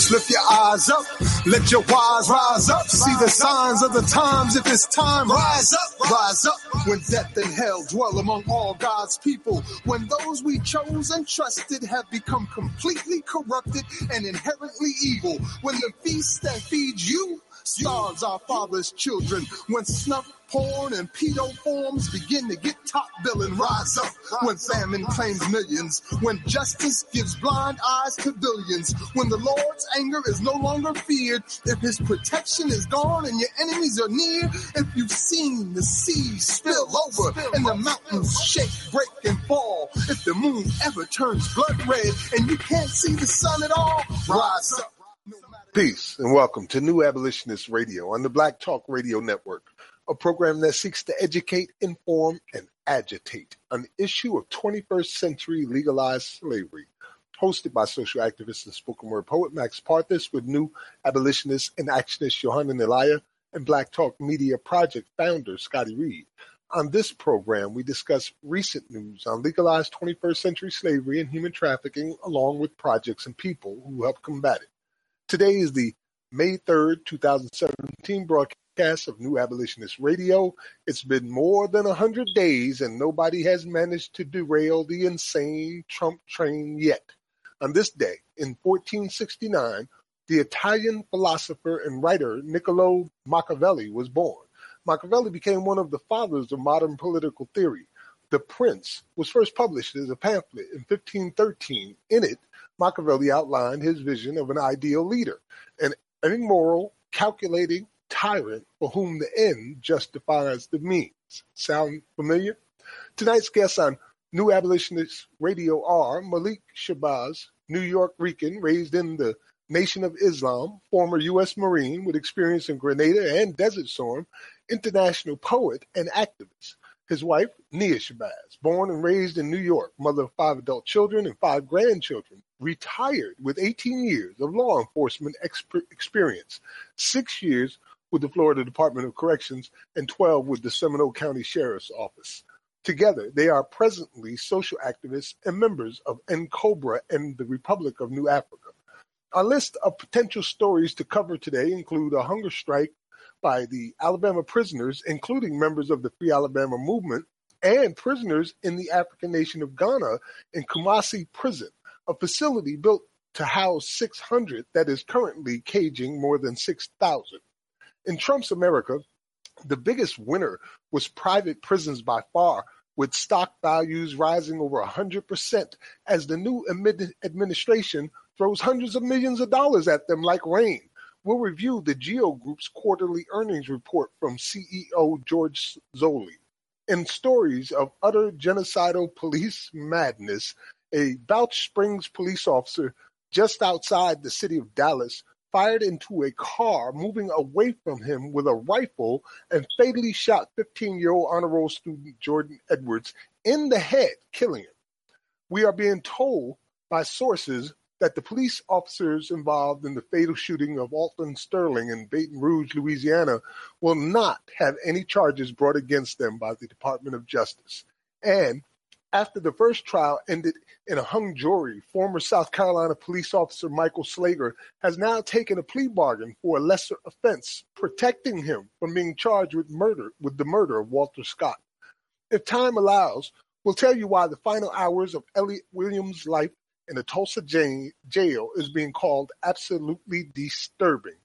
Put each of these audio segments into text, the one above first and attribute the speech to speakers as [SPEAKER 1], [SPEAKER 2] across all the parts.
[SPEAKER 1] Just lift your eyes up, let your wise rise up. See the signs of the times. If it's time, rise up, rise up. When death and hell dwell among all God's people, when those we chose and trusted have become completely corrupted and inherently evil, when the feast that feeds you starves our father's children, when snuff porn and pedo forms begin to get top billing, rise up. When famine claims millions, when justice gives blind eyes to billions, when the Lord's anger is no longer feared, if his protection is gone and your enemies are near, if you've seen the seas spill over and the mountains shake, break, and fall, if the moon ever turns blood red and you can't see the sun at all, rise up.
[SPEAKER 2] Peace and welcome to New Abolitionist Radio on the Black Talk Radio Network, a program that seeks to educate, inform, and agitate on the issue of 21st century legalized slavery. Hosted by social activist and spoken word poet Max Parthas with New Abolitionist and Actionist Johanna Elia and Black Talk Media Project founder Scotty Reed. On this program, we discuss recent news on legalized 21st century slavery and human trafficking, along with projects and people who help combat it. Today is the May 3rd, 2017 broadcast of New Abolitionist Radio. It's been more than 100 days and nobody has managed to derail the insane Trump train yet. On this day, in 1469, the Italian philosopher and writer Niccolo Machiavelli was born. Machiavelli became one of the fathers of modern political theory. The Prince was first published as a pamphlet in 1513. In it, Machiavelli outlined his vision of an ideal leader, an immoral, calculating tyrant for whom the end justifies the means. Sound familiar? Tonight's guests on New Abolitionist Radio are Malik Shabazz, New York Rican, raised in the Nation of Islam, former U.S. Marine with experience in Grenada and Desert Storm, international poet and activist. His wife, Nia Shabazz, born and raised in New York, mother of five adult children and five grandchildren, retired with 18 years of law enforcement exp- experience, six years with the Florida Department of Corrections, and 12 with the Seminole County Sheriff's Office. Together, they are presently social activists and members of NCOBRA and the Republic of New Africa. Our list of potential stories to cover today include a hunger strike by the Alabama prisoners, including members of the Free Alabama movement and prisoners in the African nation of Ghana in Kumasi Prison, a facility built to house 600 that is currently caging more than 6,000. In Trump's America, the biggest winner was private prisons by far, with stock values rising over 100% as the new administration throws hundreds of millions of dollars at them like rain we'll review the GEO Group's quarterly earnings report from CEO George Zoley. In stories of utter genocidal police madness, a Balch Springs police officer just outside the city of Dallas fired into a car moving away from him with a rifle and fatally shot 15 year old honor roll student Jordan Edwards in the head, killing him. We are being told by sources that the police officers involved in the fatal shooting of Alton Sterling in Baton Rouge, Louisiana, will not have any charges brought against them by the Department of Justice. And after the first trial ended in a hung jury, former South Carolina police officer Michael Slager has now taken a plea bargain for a lesser offense, protecting him from being charged with murder with the murder of Walter Scott. If time allows, we'll tell you why the final hours of Elliot Williams' life in the Tulsa jail is being called absolutely disturbing.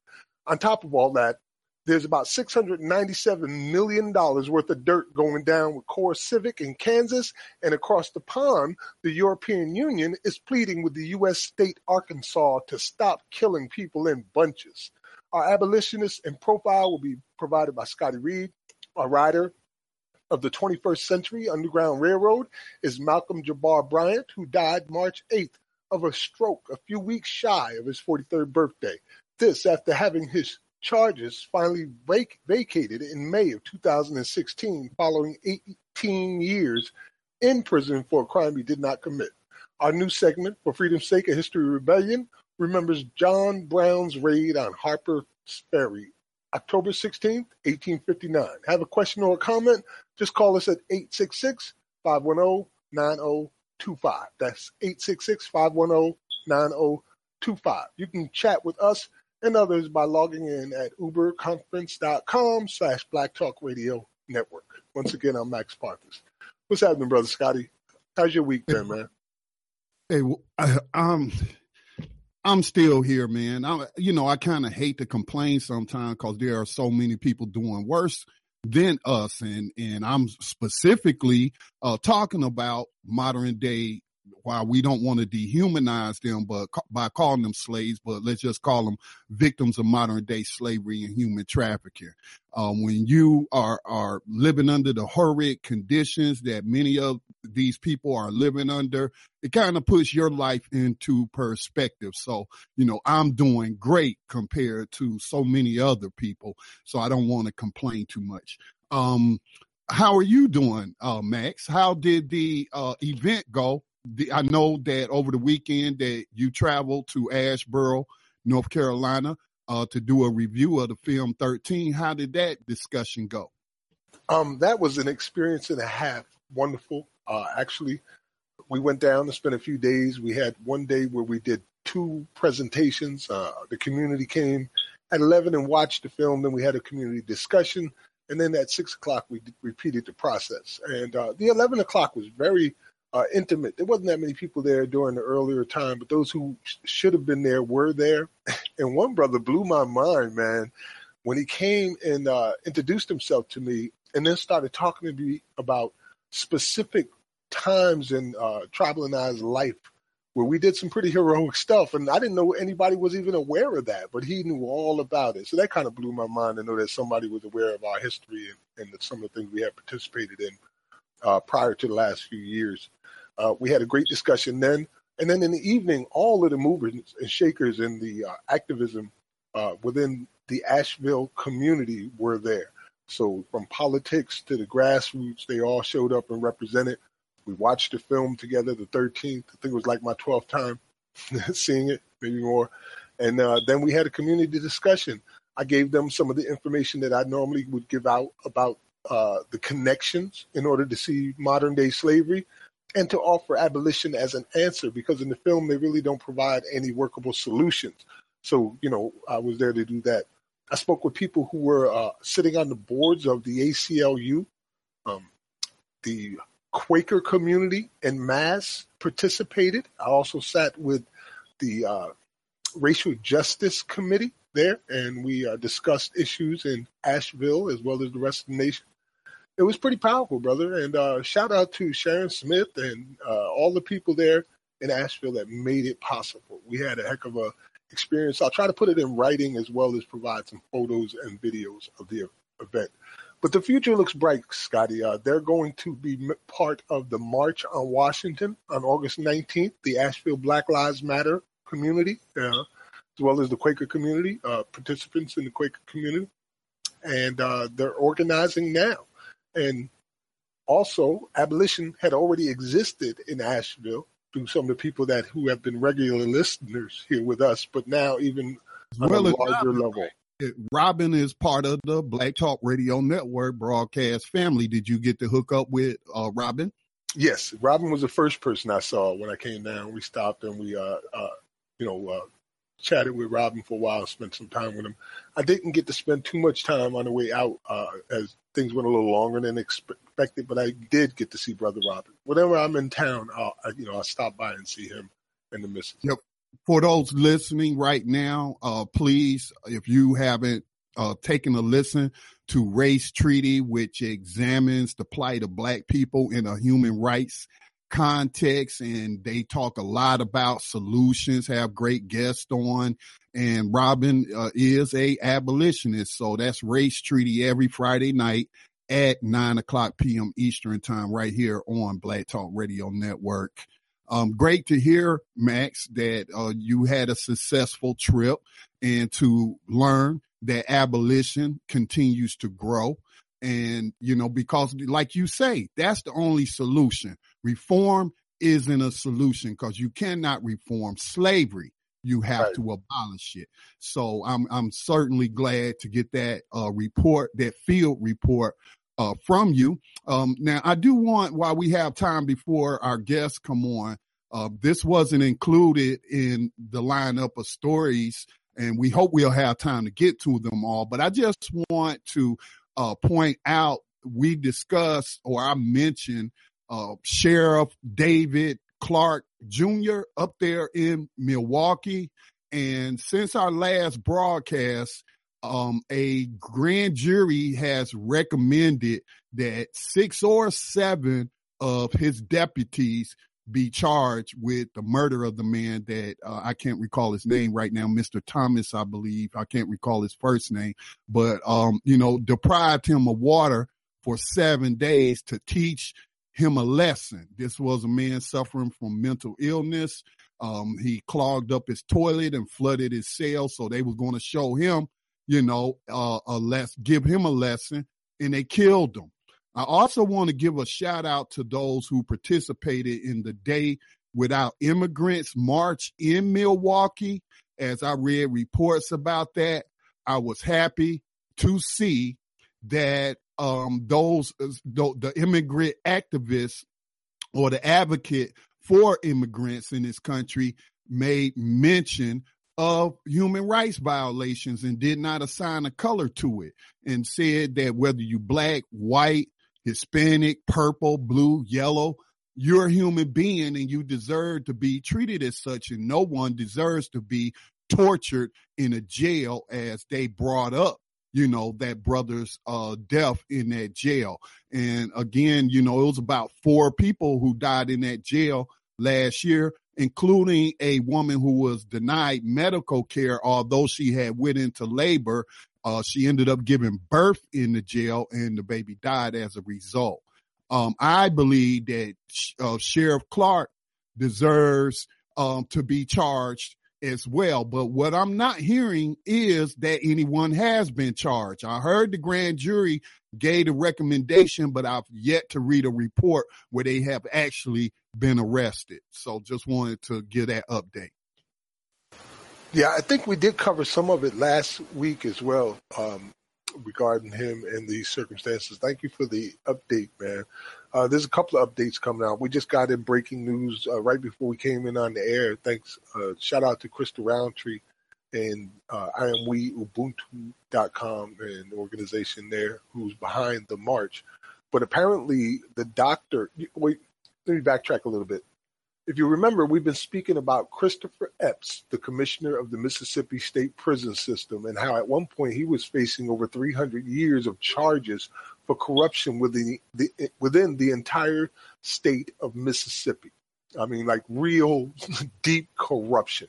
[SPEAKER 2] On top of all that, there's about $697 million worth of dirt going down with Core Civic in Kansas, and across the pond, the European Union is pleading with the U.S. state Arkansas to stop killing people in bunches. Our abolitionist and profile will be provided by Scotty Reed, a writer of the 21st Century Underground Railroad is Malcolm Jabbar Bryant, who died March 8th of a stroke a few weeks shy of his 43rd birthday. This after having his charges finally vac- vacated in May of 2016 following 18 years in prison for a crime he did not commit. Our new segment, For Freedom's Sake, A History Rebellion, remembers John Brown's raid on Harper's Ferry October 16th, 1859. Have a question or a comment? Just call us at 866 510 9025. That's 866 510 9025. You can chat with us and others by logging in at uberconference.com slash Black Talk Radio Network. Once again, I'm Max Parthas. What's happening, brother Scotty? How's your week there, man?
[SPEAKER 3] Hey, I'm I'm still here, man. I, you know, I kind of hate to complain sometimes because there are so many people doing worse than us, and and I'm specifically uh, talking about modern day while we don't want to dehumanize them, but by calling them slaves, but let's just call them victims of modern day slavery and human trafficking. Um, when you are are living under the horrid conditions that many of these people are living under, it kind of puts your life into perspective. So, you know, I'm doing great compared to so many other people. So I don't want to complain too much. Um, how are you doing, uh, Max? How did the uh, event go the, I know that over the weekend that you traveled to Asheboro, North Carolina, uh, to do a review of the film 13. How did that discussion go?
[SPEAKER 2] Um, that was an experience and a half. Wonderful. Uh, actually, we went down and spent a few days. We had one day where we did two presentations. Uh, the community came at 11 and watched the film. Then we had a community discussion. And then at six o'clock, we repeated the process. And uh, the 11 o'clock was very uh, intimate. There wasn't that many people there during the earlier time, but those who sh- should have been there were there. And one brother blew my mind, man, when he came and uh, introduced himself to me and then started talking to me about specific times in uh, Tribal and I's life where we did some pretty heroic stuff. And I didn't know anybody was even aware of that, but he knew all about it. So that kind of blew my mind to know that somebody was aware of our history and, and some of the things we had participated in uh, prior to the last few years. Uh, we had a great discussion then. And then in the evening, all of the movers and shakers in the uh, activism uh, within the Asheville community were there. So from politics to the grassroots, they all showed up and represented. We watched the film together, the 13th. I think it was like my 12th time seeing it, maybe more. And uh, then we had a community discussion. I gave them some of the information that I normally would give out about uh, the connections in order to see modern day slavery and to offer abolition as an answer because in the film they really don't provide any workable solutions. So, you know, I was there to do that. I spoke with people who were uh, sitting on the boards of the ACLU, um, the Quaker community en Mass participated. I also sat with the uh, Racial Justice Committee there, and we uh, discussed issues in Asheville as well as the rest of the nation it was pretty powerful, brother. And uh, shout out to Sharon Smith and uh, all the people there in Asheville that made it possible. We had a heck of a experience. I'll try to put it in writing as well as provide some photos and videos of the event. But the future looks bright, Scotty. Uh, they're going to be part of the March on Washington on August 19th, the Asheville Black Lives Matter community, uh, as well as the Quaker community, uh, participants in the Quaker community. And uh, they're organizing now. And also, abolition had already existed in Asheville through some of the people that who have been regular listeners here with us, but now even on well, a larger Robin, level.
[SPEAKER 3] Robin is part of the Black Talk Radio Network broadcast family. Did you get to hook up with uh, Robin?
[SPEAKER 2] Yes, Robin was the first person I saw when I came down. We stopped and we, uh, uh, you know, uh, chatted with Robin for a while, spent some time with him. I didn't get to spend too much time on the way out uh, as things went a little longer than expected, but I did get to see Brother Robin. Whenever I'm in town, I'll, I, you know, I'll stop by and see him and the missus.
[SPEAKER 3] Yep. For those listening right now, uh, please, if you haven't uh, taken a listen to Race Treaty, which examines the plight of Black people in a human rights context and they talk a lot about solutions have great guests on and robin uh, is a abolitionist so that's race treaty every friday night at 9 o'clock p.m eastern time right here on black talk radio network. Um, great to hear max that uh, you had a successful trip and to learn that abolition continues to grow and, you know, because like you say, that's the only solution. Reform isn't a solution because you cannot reform slavery. You have right. to abolish it. So I'm, I'm certainly glad to get that, uh, report, that field report, uh, from you. Um, now I do want, while we have time before our guests come on, Uh, this wasn't included in the lineup of stories, and we hope we'll have time to get to them all. But I just want to uh, point out we discussed or I mentioned uh, Sheriff David Clarke Jr. up there in Milwaukee. And since our last broadcast, um, a grand jury has recommended that six or seven of his deputies be charged with the murder of the man that uh, I can't recall his name right now, Mr. Thomas, I believe. I can't recall his first name, but um, you know, deprived him of water for seven days to teach him a lesson. This was a man suffering from mental illness. Um, he clogged up his toilet and flooded his cell, so they was going to show him, you know, uh, a less, give him a lesson, and they killed him. I also want to give a shout out to those who participated in the Day Without Immigrants March in Milwaukee. As I read reports about that, I was happy to see that um, those the, the immigrant activists or the advocate for immigrants in this country made mention of human rights violations and did not assign a color to it and said that whether you black, white, Hispanic, purple, blue, yellow. You're a human being and you deserve to be treated as such and no one deserves to be tortured in a jail as they brought up you know that brother's uh death in that jail and again you know it was about four people who died in that jail last year including a woman who was denied medical care although she had went into labor uh, she ended up giving birth in the jail and the baby died as a result. Um, I believe that uh, Sheriff Clarke deserves um, to be charged as well. But what I'm not hearing is that anyone has been charged. I heard the grand jury gave a recommendation, but I've yet to read a report where they have actually been arrested. So just wanted to give that update.
[SPEAKER 2] Yeah, I think we did cover some of it last week as well um, regarding him and these circumstances. Thank you for the update, man. Uh, there's a couple of updates coming out. We just got in breaking news uh, right before we came in on the air. Thanks. Uh, shout out to Crystal Roundtree and uh, I am we Ubuntu.com, and organization there who's behind the march. But apparently, the doctor. Wait, let me backtrack a little bit if you remember, we've been speaking about Christopher Epps, the commissioner of the Mississippi State Prison System, and how at one point he was facing over 300 years of charges for corruption within the, within the entire state of Mississippi. I mean, like real deep corruption.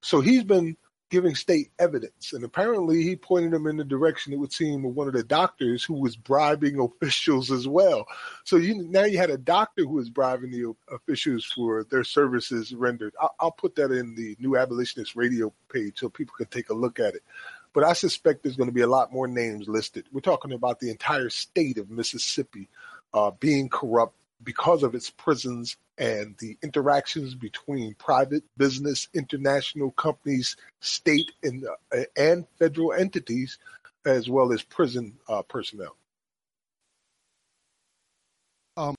[SPEAKER 2] So he's been giving state evidence. And apparently he pointed them in the direction it would seem of one of the doctors who was bribing officials as well. So you now you had a doctor who was bribing the officials for their services rendered. I'll, I'll put that in the new abolitionist radio page so people can take a look at it. But I suspect there's going to be a lot more names listed. We're talking about the entire state of Mississippi uh, being corrupt because of its prisons and the interactions between private business, international companies, state and, uh, and federal entities, as well as prison uh, personnel.
[SPEAKER 3] Um,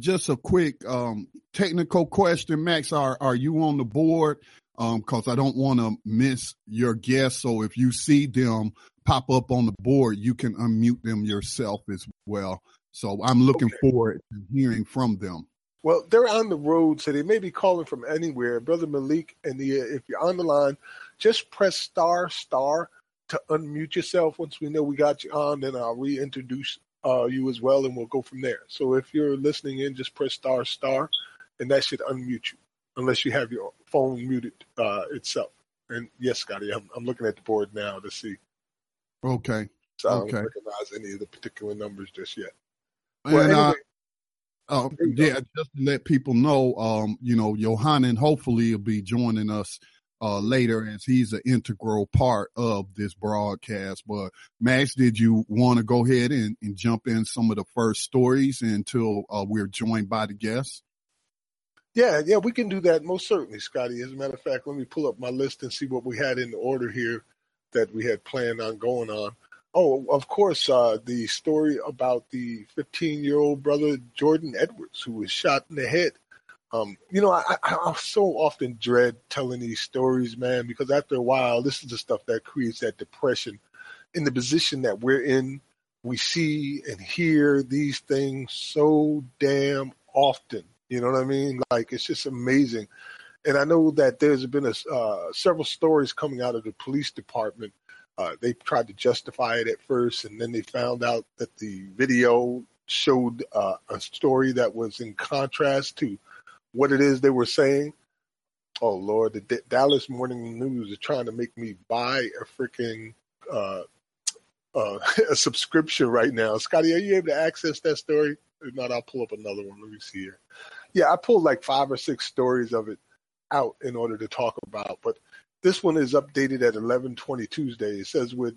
[SPEAKER 3] just a quick um, technical question, Max. Are are you on the board? Because um, I don't want to miss your guests. So if you see them pop up on the board, you can unmute them yourself as well. So I'm looking okay. forward to hearing from them.
[SPEAKER 2] Well, they're on the road, so they may be calling from anywhere. Brother Malik, and the, if you're on the line, just press star star to unmute yourself. Once we know we got you on, then I'll reintroduce uh, you as well, and we'll go from there. So if you're listening in, just press star star, and that should unmute you, unless you have your phone muted uh, itself. And yes, Scotty, I'm, I'm looking at the board now to see.
[SPEAKER 3] Okay.
[SPEAKER 2] So I
[SPEAKER 3] don't
[SPEAKER 2] recognize any of the particular numbers just yet.
[SPEAKER 3] Well, and, uh, uh, yeah, just to let people know, um, you know, Johannan hopefully will be joining us uh, later as he's an integral part of this broadcast. But Max, did you want to go ahead and, and, jump in some of the first stories until uh, we're joined by the guests?
[SPEAKER 2] Yeah, yeah, we can do that most certainly, Scotty. As a matter of fact, let me pull up my list and see what we had in the order here that we had planned on going on. Oh, of course, uh, the story about the 15 year old brother Jordan Edwards, who was shot in the head Um, you know, I, I, I so often dread telling these stories, man, because after a while, this is the stuff that creates that depression. In the position that we're in, we see and hear these things so damn often. You know what I mean? Like it's just amazing. And I know that there's been a, uh, several stories coming out of the police department. Uh, they tried to justify it at first, and then they found out that the video showed uh, a story that was in contrast to what it is they were saying. Oh Lord, the D- Dallas Morning News is trying to make me buy a freaking uh, uh, a subscription right now. Scotty, are you able to access that story? If not, I'll pull up another one. Let me see here. Yeah, I pulled like five or six stories of it out in order to talk about, but this one is updated at 11:20 Tuesday. It says with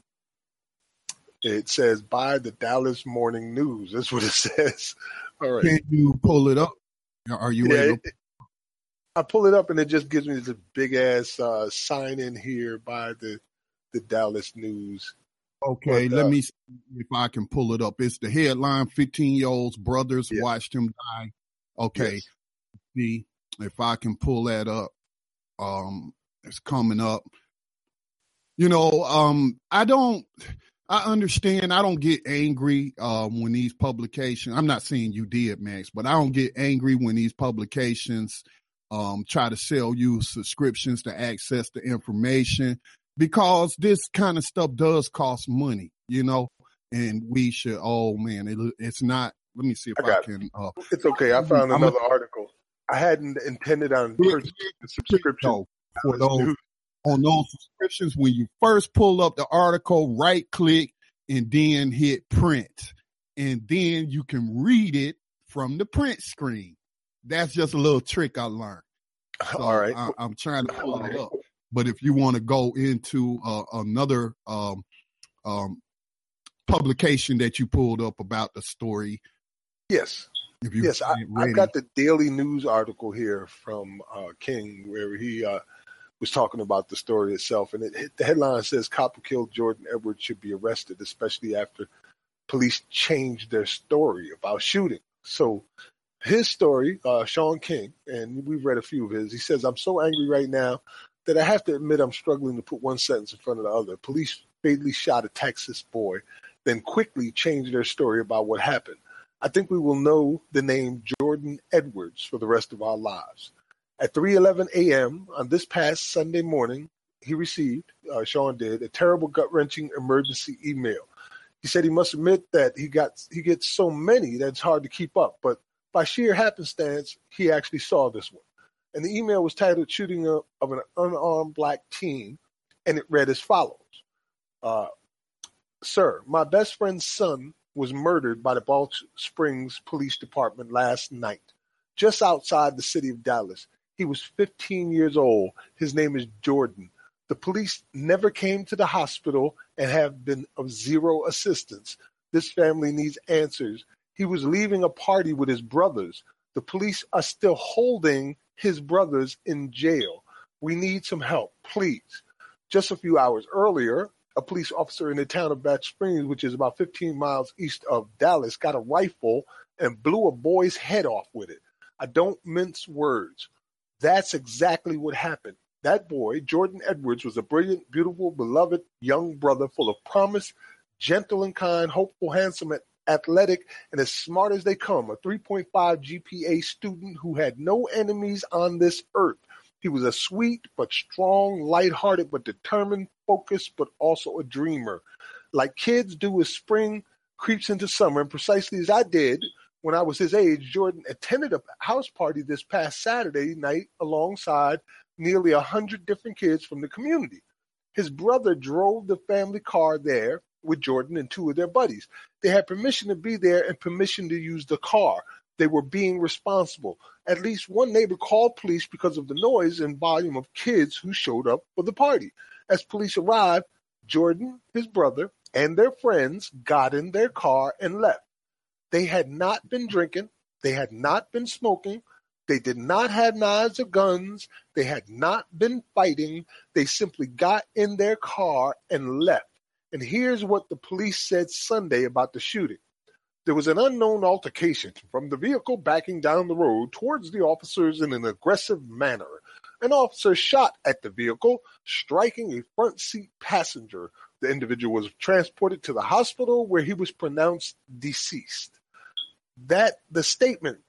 [SPEAKER 2] it says by the Dallas Morning News. That's what it says. All right.
[SPEAKER 3] Can you pull it up? Are you
[SPEAKER 2] Yeah,
[SPEAKER 3] able?
[SPEAKER 2] it- I pull it up and it just gives me this big ass uh, sign in here by the the Dallas News.
[SPEAKER 3] Okay,
[SPEAKER 2] but,
[SPEAKER 3] let
[SPEAKER 2] uh,
[SPEAKER 3] me see if I can pull it up. It's the headline 15 year old's brothers
[SPEAKER 2] Yeah.
[SPEAKER 3] watched him die. Okay,
[SPEAKER 2] Yes.
[SPEAKER 3] see if I can pull that up. Um, it's coming up. You know, um, I don't, I understand. I don't get angry, um, when these publications, I'm not saying you did, Max, but I don't get angry when these publications, um, try to sell you subscriptions to access the information because this kind of stuff does cost money, you know, and we should, oh man, it, it's not, let me see if
[SPEAKER 2] I
[SPEAKER 3] I, can, uh,
[SPEAKER 2] It's okay. I found
[SPEAKER 3] I'm
[SPEAKER 2] another article. I hadn't intended on purchasing the subscription.
[SPEAKER 3] No, for those on those subscriptions when you first pull up the article, right click and then hit print. And then you can read it from the print screen. That's just a little trick I learned. So
[SPEAKER 2] All right.
[SPEAKER 3] I, I'm trying to pull it up. But if you want to go into uh, another um, um, publication that you pulled up about the story,
[SPEAKER 2] Yes.
[SPEAKER 3] if you
[SPEAKER 2] Yes, I, I've got the Daily News article here from uh, King where he uh, was talking about the story itself. And it, the headline says Cop who killed Jordan Edwards should be arrested, especially after police changed their story about shooting. So his story, uh, Shaun King, and we've read a few of his, he says, I'm so angry right now that I have to admit I'm struggling to put one sentence in front of the other. Police fatally shot a Texas boy, then quickly changed their story about what happened. I think we will know the name Jordan Edwards for the rest of our lives. At 3:11 a.m. on this past Sunday morning, he received, uh, Shaun did, a terrible gut-wrenching emergency email. He said he must admit that he got he gets so many that it's hard to keep up, but by sheer happenstance, he actually saw this one. And the email was titled "Shooting of an Unarmed Black Teen," and it read as follows: uh, "Sir, my best friend's son was murdered by the Balch Springs Police Department last night, just outside the city of Dallas. He was 15 years old. His name is Jordan. The police never came to the hospital and have been of zero assistance. This family needs answers. He was leaving a party with his brothers. The police are still holding his brothers in jail. We need some help, please. Just a few hours earlier, a police officer in the town of Balch Springs, which is about 15 miles east of Dallas, got a rifle and blew a boy's head off with it. I don't mince words. That's exactly what happened. That boy, Jordan Edwards, was a brilliant, beautiful, beloved young brother full of promise, gentle and kind, hopeful, handsome, and athletic, and as smart as they come. A 3.5 GPA student who had no enemies on this earth. He was a sweet but strong, lighthearted but determined, focused but also a dreamer. Like kids do as spring creeps into summer, and precisely as I did when I was his age, Jordan attended a house party this past Saturday night alongside nearly a hundred different kids from the community. His brother drove the family car there with Jordan and two of their buddies. They had permission to be there and permission to use the car. They were being responsible. At least one neighbor called police because of the noise and volume of kids who showed up for the party. As police arrived, Jordan, his brother, and their friends got in their car and left. They had not been drinking, they had not been smoking, they did not have knives or guns, they had not been fighting. They simply got in their car and left. And here's what the police said Sunday about the shooting. there was an unknown altercation from the vehicle backing down the road towards the officers in an aggressive manner. An officer shot at the vehicle, striking a front seat passenger. The individual was transported to the hospital where he was pronounced deceased. That the statement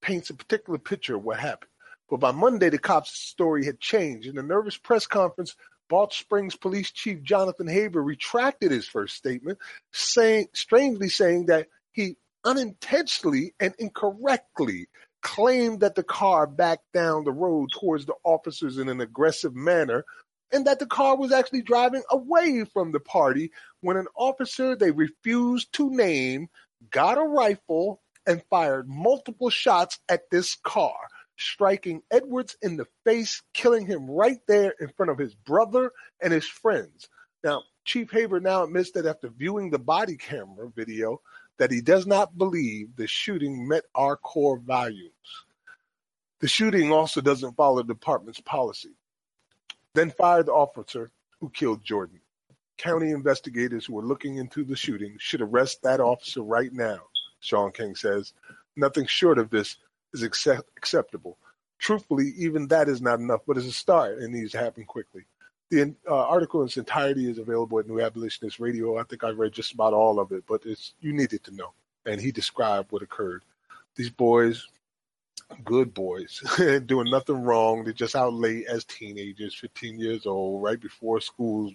[SPEAKER 2] paints a particular picture of what happened. But by Monday, the cops' story had changed. In a nervous press conference, Balch Springs Police Chief Jonathan Haber retracted his first statement, saying strangely saying that he unintentionally and incorrectly claimed that the car backed down the road towards the officers in an aggressive manner and that the car was actually driving away from the party when an officer they refused to name got a rifle and fired multiple shots at this car, striking Edwards in the face, killing him right there in front of his brother and his friends. Now, Chief Haber now admits that after viewing the body camera video, that he does not believe the shooting met our core values. The shooting also doesn't follow the department's policy. Then fired the officer who killed Jordan. County investigators who are looking into the shooting should arrest that officer right now, Shaun King says. Nothing short of this is accept- acceptable. Truthfully, even that is not enough, but it's a start and needs to happen quickly. The uh, article in its entirety is available at New Abolitionist Radio. I think I've read just about all of it, but it's you needed to know. And he described what occurred. These boys, good boys, doing nothing wrong. They're just out late as teenagers, 15 years old, right before school's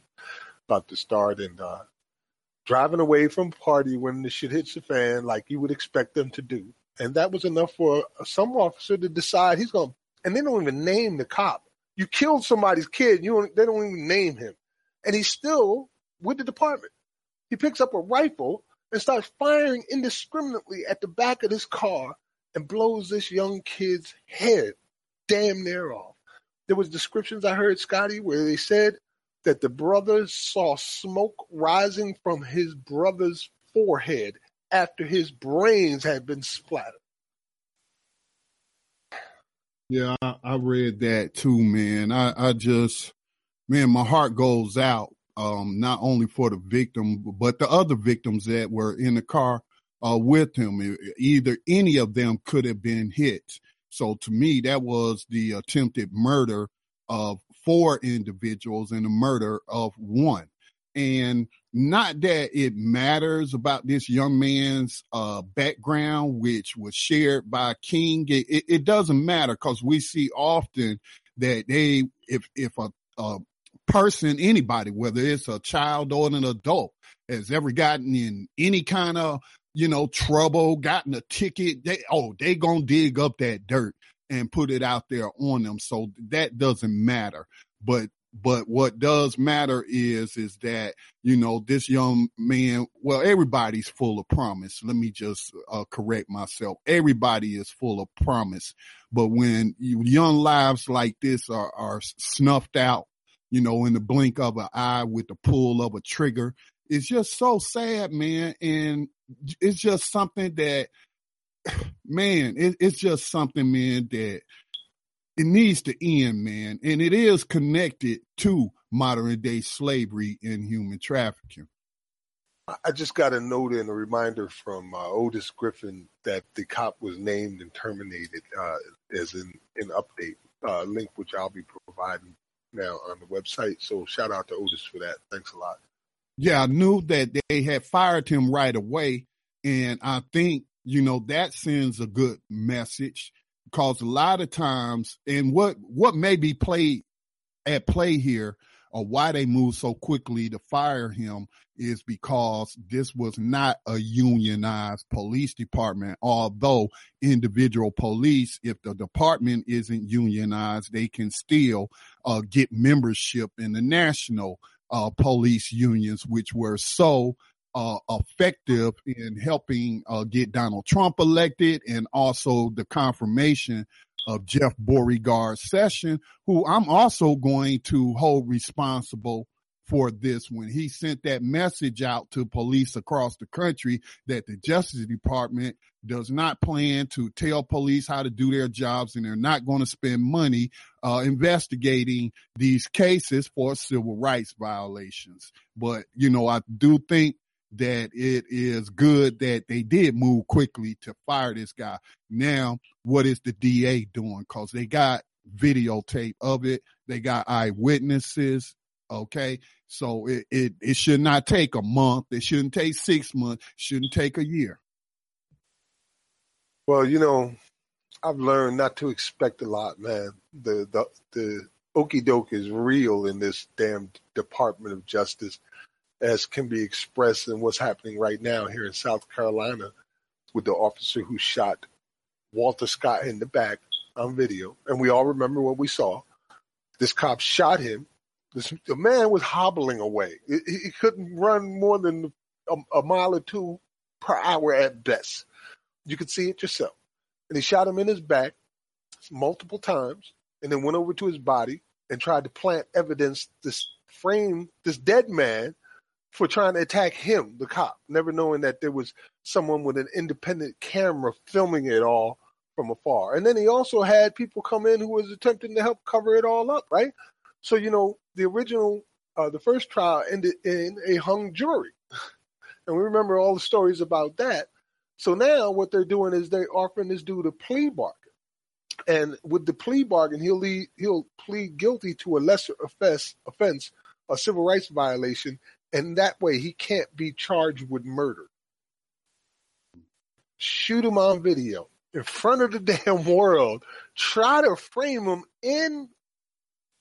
[SPEAKER 2] about to start, and uh, driving away from party when the shit hits the fan, like you would expect them to do. And that was enough for some officer to decide he's going. to And they don't even name the cop. You killed somebody's kid. You don't, they don't even name him, and he's still with the department. He picks up a rifle and starts firing indiscriminately at the back of this car and blows this young kid's head damn near off. There was descriptions I heard, Scotty, where they said that the brothers saw smoke rising from his brother's forehead after his brains had been splattered.
[SPEAKER 3] Yeah, I, I read that too, man. I, I just, man, my heart goes out, um, not only for the victim, but the other victims that were in the car uh, with him. Either any of them could have been hit. So to me, that was the attempted murder of four individuals and the murder of one. And not that it matters about this young man's uh, background, which was shared by King. It, it doesn't matter because we see often that they, if if a, a person, anybody, whether it's a child or an adult, has ever gotten in any kind of you know trouble, gotten a ticket, they oh they gonna dig up that dirt and put it out there on them. So that doesn't matter. But but what does matter is, is that, you know, this young man, well, everybody's full of promise. Let me just uh, correct myself. Everybody is full of promise. But when you, young lives like this are, are snuffed out, you know, in the blink of an eye with the pull of a trigger, it's just so sad, man. And it's just something that, man, it, it's just something, man, that it needs to end, man. And it is connected to modern day slavery and human trafficking.
[SPEAKER 2] I just got a note and a reminder from uh, Otis Griffin that the cop was named and terminated uh, as an, an update uh, link, which I'll be providing now on the website. So shout out to Otis for that. Thanks a lot.
[SPEAKER 3] Yeah, I knew that they had fired him right away. And I think, you know, that sends a good message because a lot of times, and what what may be played at play here, or why they move so quickly to fire him, is because this was not a unionized police department. Although individual police, if the department isn't unionized, they can still uh, get membership in the national uh, police unions, which were so uh, effective in helping uh, get Donald Trump elected and also the confirmation of Jeff Beauregard Session, who I'm also going to hold responsible for this when he sent that message out to police across the country that the Justice Department does not plan to tell police how to do their jobs and they're not going to spend money uh, investigating these cases for civil rights violations. But, you know, I do think that it is good that they did move quickly to fire this guy. Now, what is the DA doing? Cause they got videotape of it. They got eyewitnesses. Okay. So it, it, it should not take a month. It shouldn't take six months. Shouldn't take a year.
[SPEAKER 2] Well, you know, I've learned not to expect a lot, man. The the the okey doke is real in this damn Department of Justice, as can be expressed in what's happening right now here in South Carolina with the officer who shot Walter Scott in the back on video, and we all remember what we saw. This cop shot him. This, the man was hobbling away. He, he couldn't run more than a, a mile or two per hour at best. You could see it yourself. And he shot him in his back multiple times and then went over to his body and tried to plant evidence this frame this dead man for trying to attack him, the cop, never knowing that there was someone with an independent camera filming it all from afar. And then he also had people come in who was attempting to help cover it all up, right? So, you know, the original, uh, the first trial ended in a hung jury. and we remember all the stories about that. So now what they're doing is they're offering this dude a plea bargain. And with the plea bargain, he'll lead, he'll plead guilty to a lesser offense, offense, a civil rights violation, and that way he can't be charged with murder. Shoot him on video in front of the damn world, try to frame him in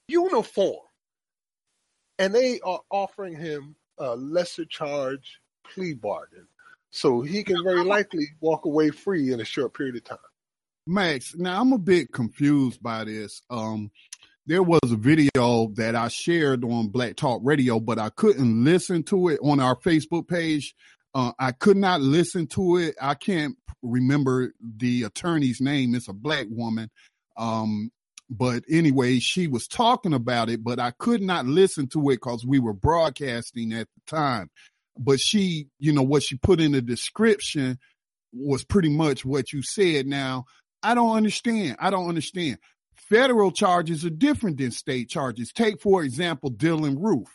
[SPEAKER 2] uniform. And they are offering him a lesser charge plea bargain. So he can very likely walk away free in a short period of time.
[SPEAKER 3] Max, now I'm a bit confused by this. Um, there was a video that I shared on Black Talk Radio, but I couldn't listen to it on our Facebook page. Uh, I could not listen to it. I can't remember the attorney's name. It's a black woman. Um, but anyway, she was talking about it, but I could not listen to it because we were broadcasting at the time. But she, you know, what she put in the description was pretty much what you said. Now, I don't understand. I don't understand. Federal charges are different than state charges. Take, for example, Dylann Roof.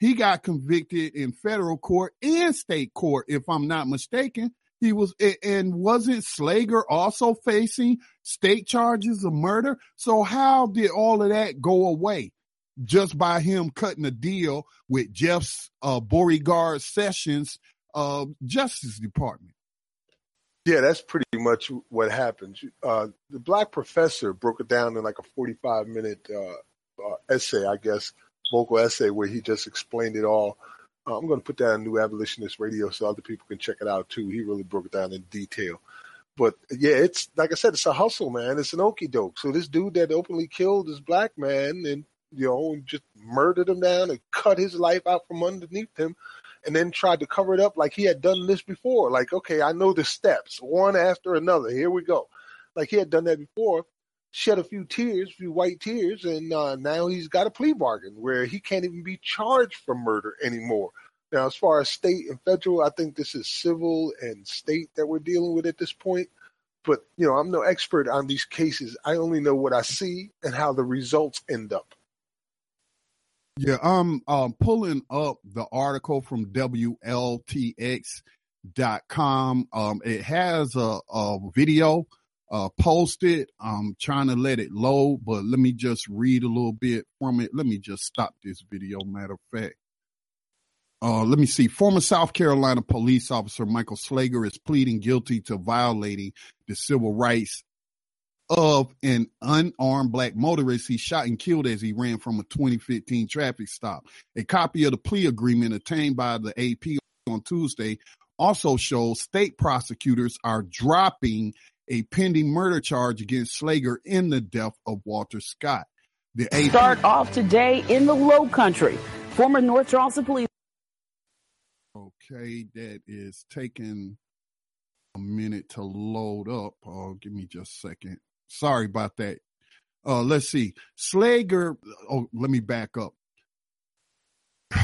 [SPEAKER 3] He got convicted in federal court and state court, if I'm not mistaken. He was, and wasn't Slager also facing state charges of murder? So how did all of that go away? Just by him cutting a deal with Jeff's uh, Beauregard Sessions uh, Justice Department.
[SPEAKER 2] Yeah, that's pretty much what happened. Uh, the black professor broke it down in like a 45 minute uh, uh, essay, I guess, vocal essay where he just explained it all. Uh, I'm going to put that on New Abolitionist Radio so other people can check it out too. He really broke it down in detail. But yeah, it's like I said, it's a hustle, man. It's an okey doke. So this dude that openly killed this black man and you know just murdered him down and cut his life out from underneath him and then tried to cover it up like he had done this before. Like, okay, I know the steps, one after another. Here we go. Like he had done that before, shed a few tears, a few white tears, and uh, now he's got a plea bargain where he can't even be charged for murder anymore. Now, as far as state and federal, I think this is civil and state that we're dealing with at this point. But, you know, I'm no expert on these cases. I only know what I see and how the results end up.
[SPEAKER 3] Yeah, I'm um, pulling up the article from WLTX.com. Um, it has a, a video uh, posted. I'm trying to let it load, but let me just read a little bit from it. Let me just stop this video, matter of fact. Uh, let me see. Former South Carolina police officer Michael Slager is pleading guilty to violating the civil rights of an unarmed black motorist he shot and killed as he ran from a 2015 traffic stop. A copy of the plea agreement obtained by the AP on Tuesday also shows state prosecutors are dropping a pending murder charge against Slager in the death of Walter Scott.
[SPEAKER 4] The AP- Start off today in the low country. Former North Charleston police.
[SPEAKER 3] Okay, that is taking a minute to load up. Oh, give me just a second. Sorry about that. Uh, let's see. Slager. Oh, let me back up.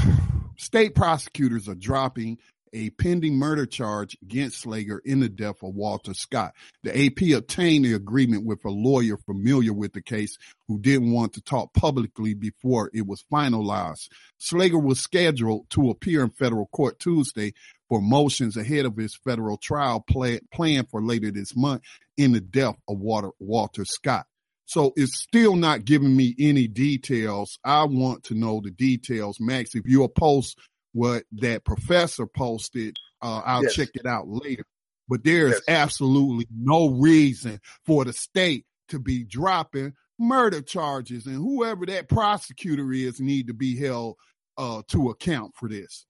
[SPEAKER 3] State prosecutors are dropping a pending murder charge against Slager in the death of Walter Scott. The AP obtained the agreement with a lawyer familiar with the case who didn't want to talk publicly before it was finalized. Slager was scheduled to appear in federal court Tuesday for motions ahead of his federal trial plan, planned for later this month in the death of Walter, Walter Scott. So it's still not giving me any details. I want to know the details. Max, if you'll post what that professor posted, uh, I'll yes. check it out later. But there is yes. absolutely no reason for the state to be dropping murder charges and whoever that prosecutor is need to be held uh, to account for this.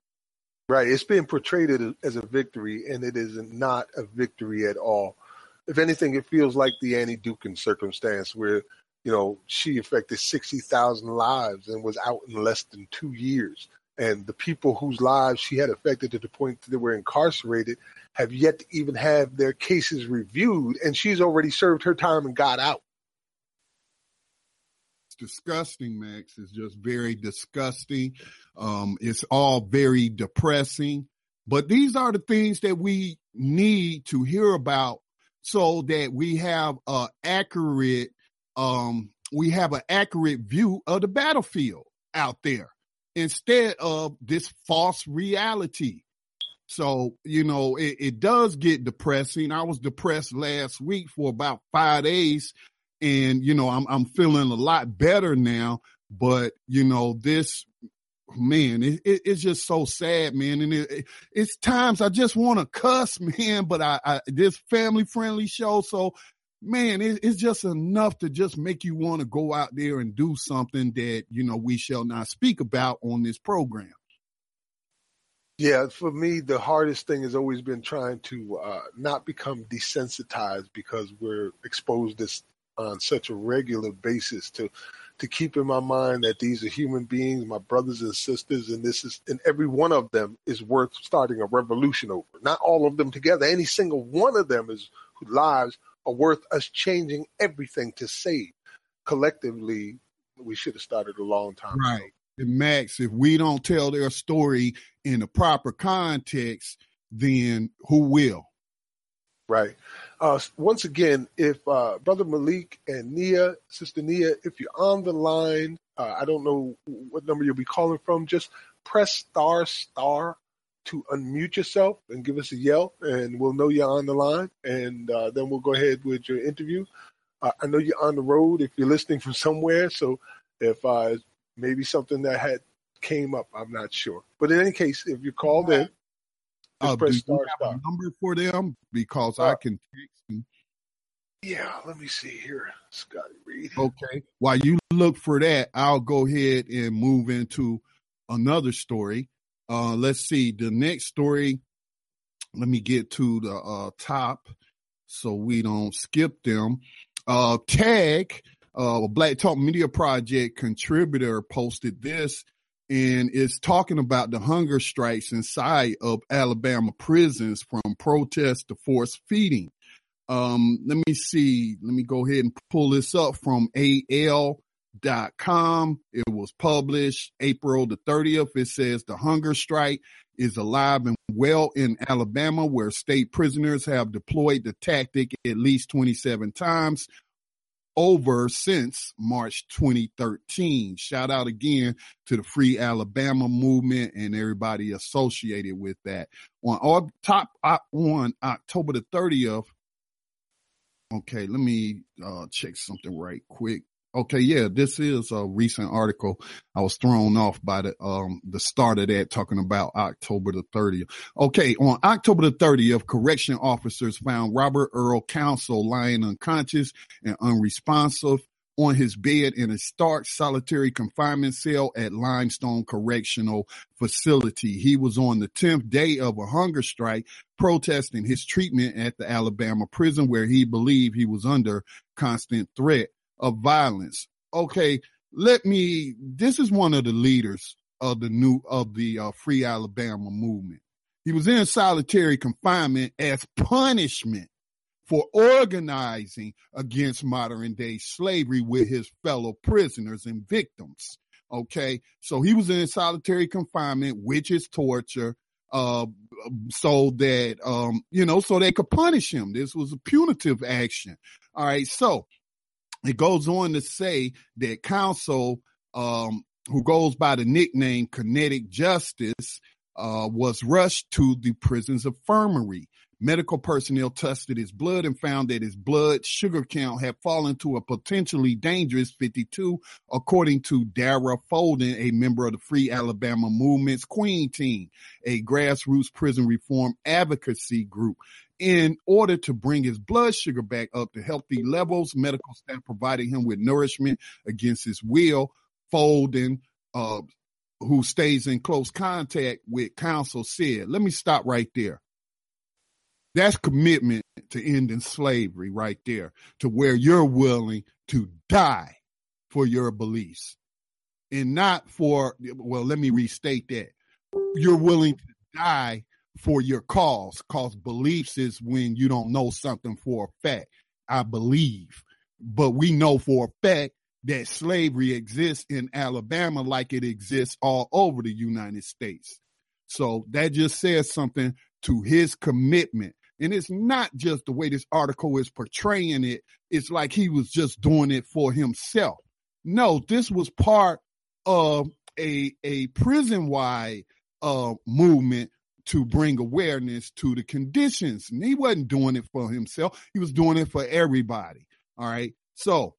[SPEAKER 2] Right. It's being portrayed as a victory, and it is not a victory at all. If anything, it feels like the Annie Dookhan circumstance where, you know, she affected 60,000 lives and was out in less than two years. And the people whose lives she had affected to the point that they were incarcerated have yet to even have their cases reviewed, and she's already served her time and got out.
[SPEAKER 3] It's disgusting, Max. It's just very disgusting. Um, it's all very depressing. But these are the things that we need to hear about so that we have a accurate um, we have an accurate view of the battlefield out there instead of this false reality. So, you know, it, it does get depressing. I was depressed last week for about five days and, you know, I'm, I'm feeling a lot better now, but you know, this man, it, it, it's just so sad, man. And it, it's times I just want to cuss, man, but I, I this family friendly show. So man, it's just enough to just make you want to go out there and do something that, you know, we shall not speak about on this program.
[SPEAKER 2] Yeah, for me, the hardest thing has always been trying to uh, not become desensitized because we're exposed this on such a regular basis to to keep in my mind that these are human beings, my brothers and sisters, and this is and every one of them is worth starting a revolution over. Not all of them together. Any single one of them is lives are worth us changing everything to save. Collectively, we should have started a long time
[SPEAKER 3] right. ago. And Max, if we don't tell their story in the proper context, then who will?
[SPEAKER 2] Right. Uh, once again, if uh, Brother Malik and Nia, Sister Nia, if you're on the line, uh, I don't know what number you'll be calling from, just press star star to unmute yourself and give us a yell, and we'll know you're on the line, and uh, then we'll go ahead with your interview. Uh, I know you're on the road if you're listening from somewhere, so if uh, maybe something that had came up, I'm not sure. But in any case, if you called in,
[SPEAKER 3] uh, do you have a number for them? Because uh, I can text them.
[SPEAKER 2] Yeah, let me see here, Scotty Reed.
[SPEAKER 3] Okay. While you look for that, I'll go ahead and move into another story. Uh, let's see. The next story, let me get to the uh, top so we don't skip them. Uh, Tag, uh, Black Talk Media Project contributor posted this and it's talking about the hunger strikes inside of Alabama prisons from protest to forced feeding. Um, let me see. Let me go ahead and pull this up from AL.com. It was published April the 30th. It says the hunger strike is alive and well in Alabama, where state prisoners have deployed the tactic at least 27 times over since March 2013. Shout out again to the Free Alabama movement and everybody associated with that. On top on October the 30th. Okay, let me uh, check something right quick. Okay, yeah, this is a recent article. I was thrown off by the um the start of that talking about October the 30th. Okay, on October the 30th, correction officers found Robert Earl Council lying unconscious and unresponsive on his bed in a stark solitary confinement cell at Limestone Correctional Facility. He was on the 10th day of a hunger strike protesting his treatment at the Alabama prison where he believed he was under constant threat of violence. Okay, let me. This is one of the leaders of the new of the uh, Free Alabama movement. He was in solitary confinement as punishment for organizing against modern day slavery with his fellow prisoners and victims. Okay, so he was in solitary confinement, which is torture. Uh, so that um, you know, so they could punish him. This was a punitive action. All right, so it goes on to say that Council, um, who goes by the nickname Kinetic Justice, uh, was rushed to the prison's infirmary. Medical personnel tested his blood and found that his blood sugar count had fallen to a potentially dangerous 52, according to Dara Folden, a member of the Free Alabama Movement's Queen Team, a grassroots prison reform advocacy group. In order to bring his blood sugar back up to healthy levels, medical staff provided him with nourishment against his will. Folden, uh, who stays in close contact with Council, said, Let me stop right there. That's commitment to ending slavery right there, to where you're willing to die for your beliefs and not for, well, let me restate that. You're willing to die for your cause, cause beliefs is when you don't know something for a fact. I believe, but we know for a fact that slavery exists in Alabama like it exists all over the United States. So that just says something to his commitment. And it's not just the way this article is portraying it. It's like he was just doing it for himself. No, this was part of a, a prison wide uh, movement to bring awareness to the conditions. And he wasn't doing it for himself. He was doing it for everybody. All right. So,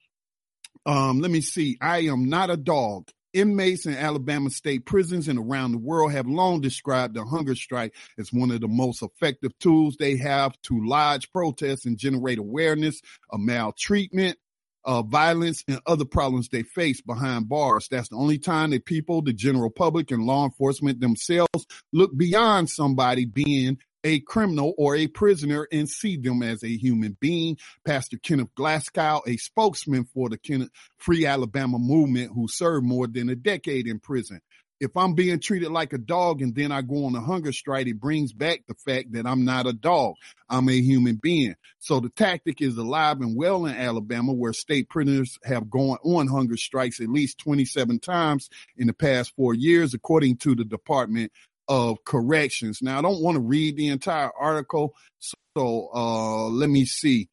[SPEAKER 3] um, let me see. I am not a dog. Inmates in Alabama state prisons and around the world have long described the hunger strike as one of the most effective tools they have to lodge protests and generate awareness of maltreatment, uh, violence, and other problems they face behind bars. That's the only time that people, the general public, and law enforcement themselves look beyond somebody being a criminal or a prisoner and see them as a human being. Pastor Kenneth Glasgow, a spokesman for the Free Alabama movement who served more than a decade in prison. If I'm being treated like a dog and then I go on a hunger strike, it brings back the fact that I'm not a dog. I'm a human being. So the tactic is alive and well in Alabama, where state prisoners have gone on hunger strikes at least 27 times in the past four years, according to the Department of corrections. Now, I don't want to read the entire article, so uh, let me see.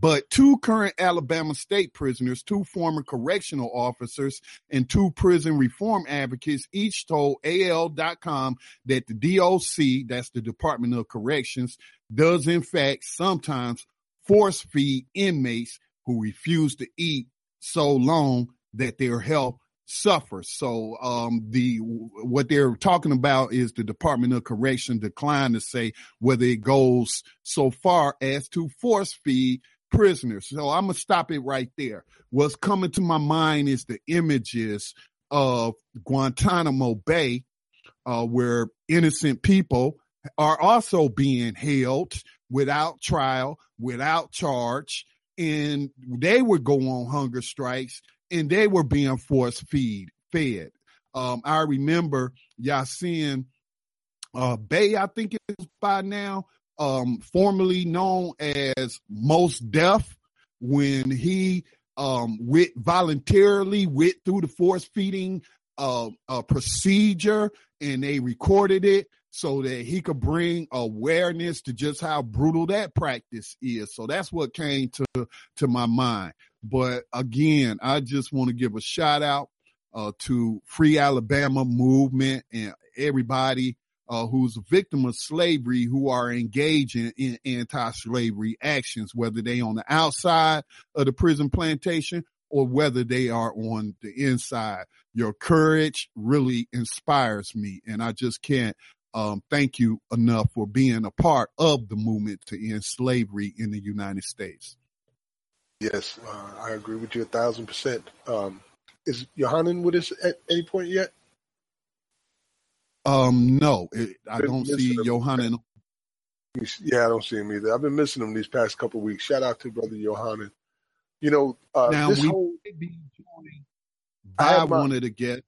[SPEAKER 3] But two current Alabama state prisoners, two former correctional officers, and two prison reform advocates each told AL.com that the DOC, that's the Department of Corrections, does in fact sometimes force feed inmates who refuse to eat so long that their health suffer. So um, the what they're talking about is the Department of Correction declined to say whether it goes so far as to force feed prisoners. So I'm gonna stop it right there. What's coming to my mind is the images of Guantanamo Bay, uh, where innocent people are also being held without trial, without charge, and they would go on hunger strikes and they were being force feed fed. Um, I remember Yasiin uh, Bey, I think it is by now, um, formerly known as Mos Def, when he um, went voluntarily went through the force feeding uh, uh, procedure and they recorded it so that he could bring awareness to just how brutal that practice is. So that's what came to to my mind. But again, I just want to give a shout out uh, to Free Alabama movement and everybody uh, who's a victim of slavery who are engaging in anti-slavery actions, whether they on the outside of the prison plantation or whether they are on the inside. Your courage really inspires me, and I just can't um, thank you enough for being a part of the movement to end slavery in the United States.
[SPEAKER 2] Yes, uh, I agree with you a thousand percent. Um, is Yohanan with us at any point yet?
[SPEAKER 3] Um, no, it, I don't see Yohanan.
[SPEAKER 2] Yeah, I don't see him either. I've been missing him these past couple weeks. Shout out to brother Yohanan. You know, uh,
[SPEAKER 3] now we whole, be joined by one of the guests.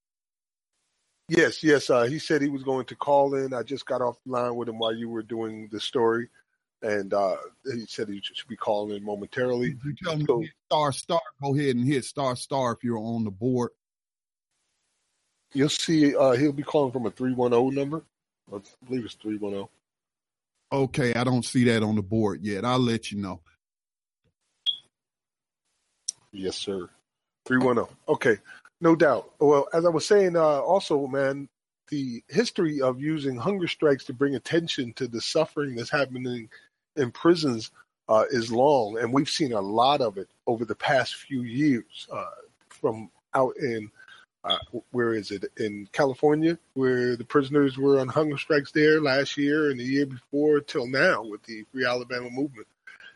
[SPEAKER 2] Yes, yes. Uh, he said he was going to call in. I just got off the line with him while you were doing the story and uh, he said he should be calling in momentarily.
[SPEAKER 3] You tell so, me star star. Go ahead and hit star star if you're on the board.
[SPEAKER 2] You'll see. Uh, he'll be calling from a three one zero number. I believe it's three one zero.
[SPEAKER 3] Oh. Okay, I don't see that on the board yet. I'll let you know.
[SPEAKER 2] Yes, sir. Three one zero. Oh. Okay, no doubt. Well, as I was saying, uh, also, man, the history of using hunger strikes to bring attention to the suffering that's happening in prisons uh, is long, and we've seen a lot of it over the past few years. Uh, from out in uh, where is it in California, where the prisoners were on hunger strikes there last year and the year before till now with the Free Alabama movement,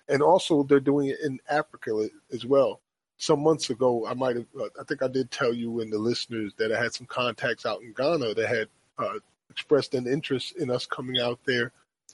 [SPEAKER 2] and also they're doing it in Africa as well. Some months ago, I might have, uh, I think I did tell you and the listeners that I had some contacts out in Ghana that had uh, expressed an interest in us coming out there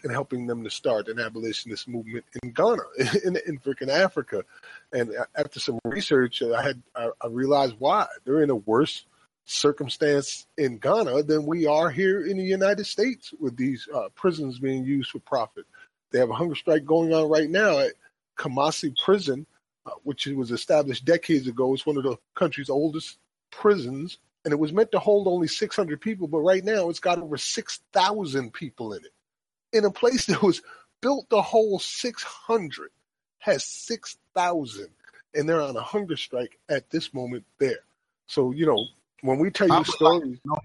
[SPEAKER 2] and helping them to start an abolitionist movement in Ghana, in, in freaking Africa. And after some research, I had I, I realized why they're in a worse circumstance in Ghana than we are here in the United States with these uh, prisons being used for profit. They have a hunger strike going on right now at Kumasi Prison, uh, which was established decades ago. It's one of the country's oldest prisons, and it was meant to hold only 600 people, but right now it's got over 6,000 people in it in a place that was built the whole 600 has 6,000 and they're on a hunger strike at this moment there. So, you know, when we tell you stories. Like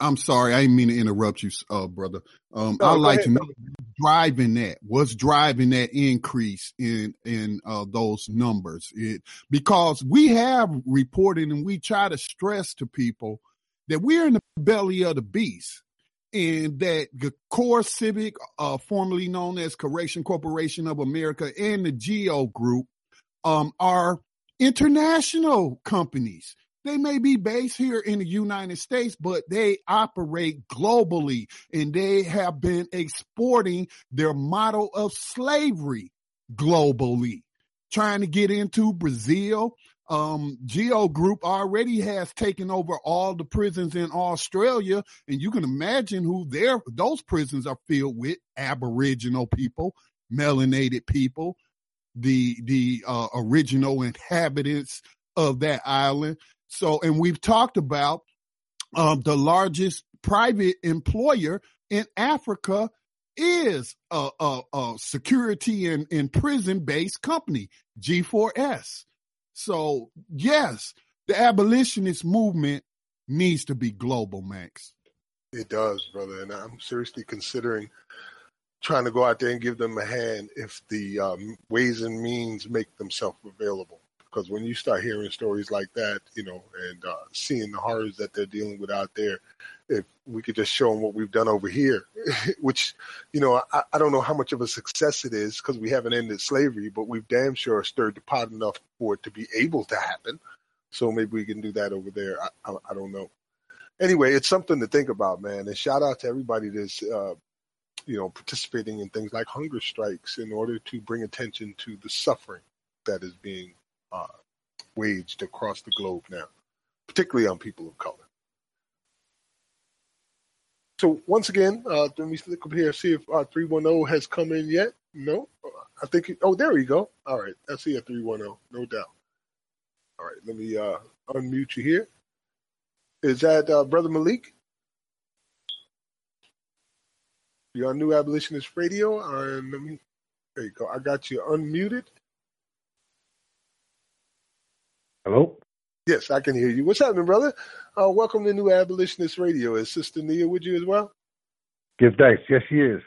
[SPEAKER 3] I'm sorry, I didn't mean to interrupt you, uh, brother. Um, no, I'd like ahead, to know driving that. What's driving that increase in in uh, those numbers? It because we have reported and we try to stress to people that we're in the belly of the beast and that the CoreCivic, uh, formerly known as Correction Corporation of America, and the Geo Group um, are international companies. They may be based here in the United States, but they operate globally and they have been exporting their model of slavery globally, trying to get into Brazil, um, Geo Group already has taken over all the prisons in Australia, and you can imagine who their those prisons are filled with: Aboriginal people, melanated people, the the uh, original inhabitants of that island. So, and we've talked about um, the largest private employer in Africa is a, a, a security and, and prison based company, G4S. So, yes, the abolitionist movement needs to be global, Max.
[SPEAKER 2] It does, brother. And I'm seriously considering trying to go out there and give them a hand if the um, ways and means make themselves available. Because when you start hearing stories like that, you know, and uh, seeing the horrors that they're dealing with out there, if we could just show them what we've done over here, which, you know, I, I, don't know how much of a success it is because we haven't ended slavery, but we've damn sure stirred the pot enough for it to be able to happen. So maybe we can do that over there. I, I, I don't know. Anyway, it's something to think about, man. And shout out to everybody that's, uh, you know, participating in things like hunger strikes in order to bring attention to the suffering that is being uh, waged across the globe now, particularly on people of color. So once again, uh, let me look up here see if uh, 310 has come in yet. No, I think. oh, there we go. All right, I see a 310, no doubt. All right, let me uh, unmute you here. Is that uh, Brother Malik? You're on New Abolitionist Radio. And let me, there you go. I got you unmuted.
[SPEAKER 5] Hello?
[SPEAKER 2] Yes, I can hear you. What's happening, brother? Uh, welcome to New Abolitionist Radio. Is Sister Nia with you as well?
[SPEAKER 5] Give thanks. Yes, she is.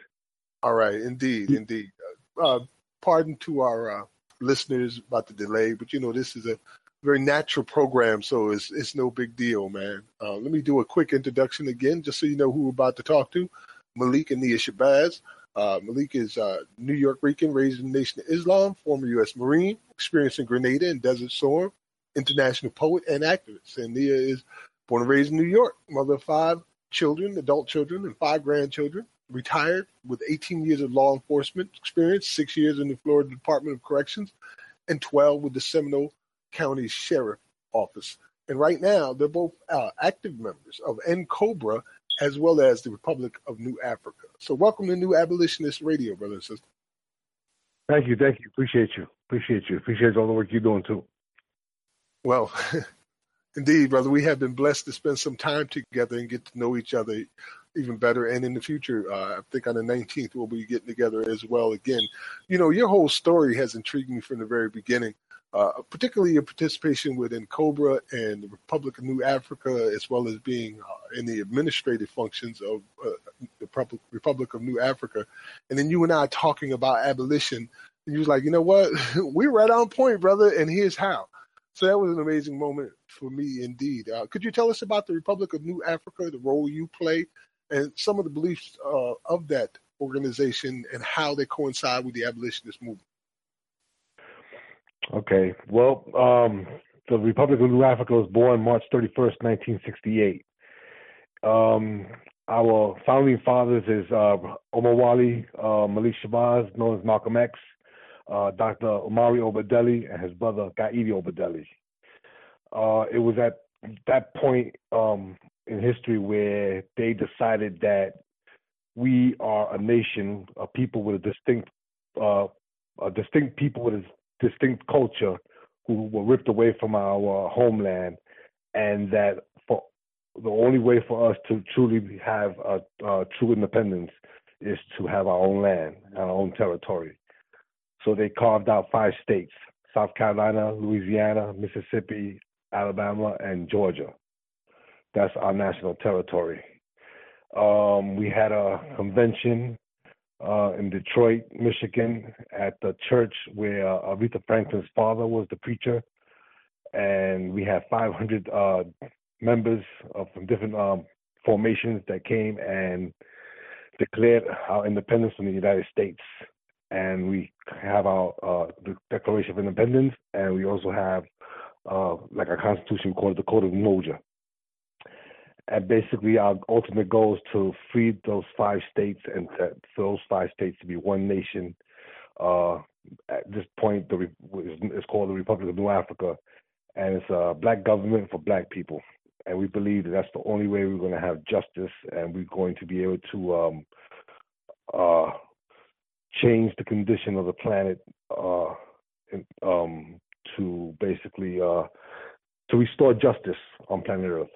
[SPEAKER 2] All right, indeed, indeed. Uh, pardon to our uh, listeners about the delay, but you know this is a very natural program, so it's it's no big deal, man. Uh, let me do a quick introduction again, just so you know who we're about to talk to. Malik and Nia Shabazz. Uh, Malik is uh, New York Rican, raised in the Nation of Islam, former U.S. Marine, experienced in Grenada and Desert Storm, international poet and activist. And Nia is born and raised in New York, mother of five children, adult children, and five grandchildren. Retired with 18 years of law enforcement experience, six years in the Florida Department of Corrections, and 12 with the Seminole County Sheriff Office. And right now, they're both uh, active members of NCOBRA as well as the Republic of New Africa. So, welcome to New Abolitionist Radio, brother and sister.
[SPEAKER 5] Thank you, thank you. Appreciate you. Appreciate you. Appreciate all the work you're doing too.
[SPEAKER 2] Well, indeed, brother, we have been blessed to spend some time together and get to know each other even better. And in the future, uh, I think on the 19th, we'll be getting together as well again. You know, your whole story has intrigued me from the very beginning. uh, particularly your participation within Cobra and the Republic of New Africa, as well as being uh, in the administrative functions of uh, the Republic, Republic of New Africa. And then you and I talking about abolition, and you was like, you know what, we're right on point, brother, and here's how. So that was an amazing moment for me, indeed. Uh, could you tell us about the Republic of New Africa, the role you play, and some of the beliefs uh, of that organization and how they coincide with the abolitionist movement?
[SPEAKER 5] Okay. Well, um, the Republic of New Africa was born March 31st, 1968. Um, our founding fathers is uh, Omar Wali, uh, Malik Shabazz, known as Malcolm X, uh, Dr. Omari Obadele, and his brother Gaidi Obadele. Uh, it was at that point um, in history where they decided that we are a nation, a people with a distinct, uh, a distinct people with a distinct culture who were ripped away from our homeland, and that for the only way for us to truly have a, a true independence is to have our own land, our own territory. So they carved out five states: South Carolina, Louisiana, Mississippi, Alabama, and Georgia. That's our national territory. Um, we had a convention uh, in Detroit, Michigan, at the church where uh, Aretha Franklin's father was the preacher, and we had 500 uh, members from different um, formations that came and declared our independence from the United States. And we have our uh, the Declaration of Independence, and we also have uh, like a constitution called the Code of Moja. and basically our ultimate goal is to free those five states and for those five states to be one nation. Uh, at this point, the it's called the Republic of New Africa, and it's a black government for black people. And we believe that that's the only way we're going to have justice, and we're going to be able to um, uh, change the condition of the planet uh, um, to basically uh, to restore justice on planet Earth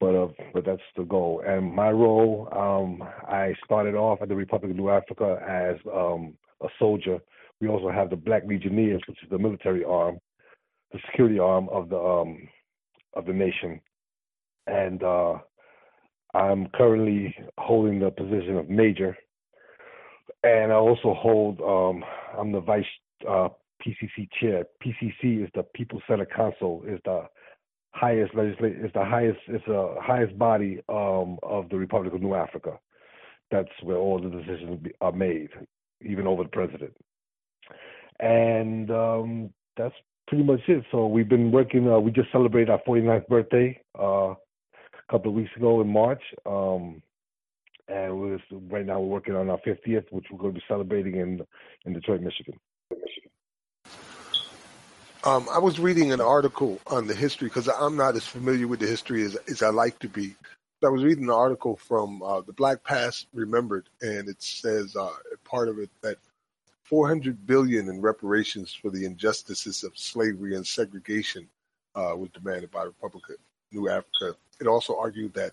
[SPEAKER 5] but uh, but that's the goal. And my role, um, I started off at the Republic of New Africa as um, a soldier. We also have the Black Legionnaires, which is the military arm, the security arm of the um, of the nation. And uh, I'm currently holding the position of major, and I also hold. Um, I'm the vice uh, PCC chair. PCC is the People's Centered Council. Is the highest legislature is the highest it's the highest body um, of the Republic of New Africa. That's where all the decisions are made, even over the president. And um, that's pretty much it. So we've been working. Uh, we just celebrated our 49th birthday uh, a couple of weeks ago in March. Um, and we're right now we're working on our 50th, which we're going to be celebrating in in Detroit, Michigan.
[SPEAKER 2] Um, I was reading an article on the history because I'm not as familiar with the history as, as I like to be. I was reading an article from uh, the Black Past Remembered, and it says uh, part of it that 400 billion in reparations for the injustices of slavery and segregation uh, was demanded by the Republic of New Africa. It also argued that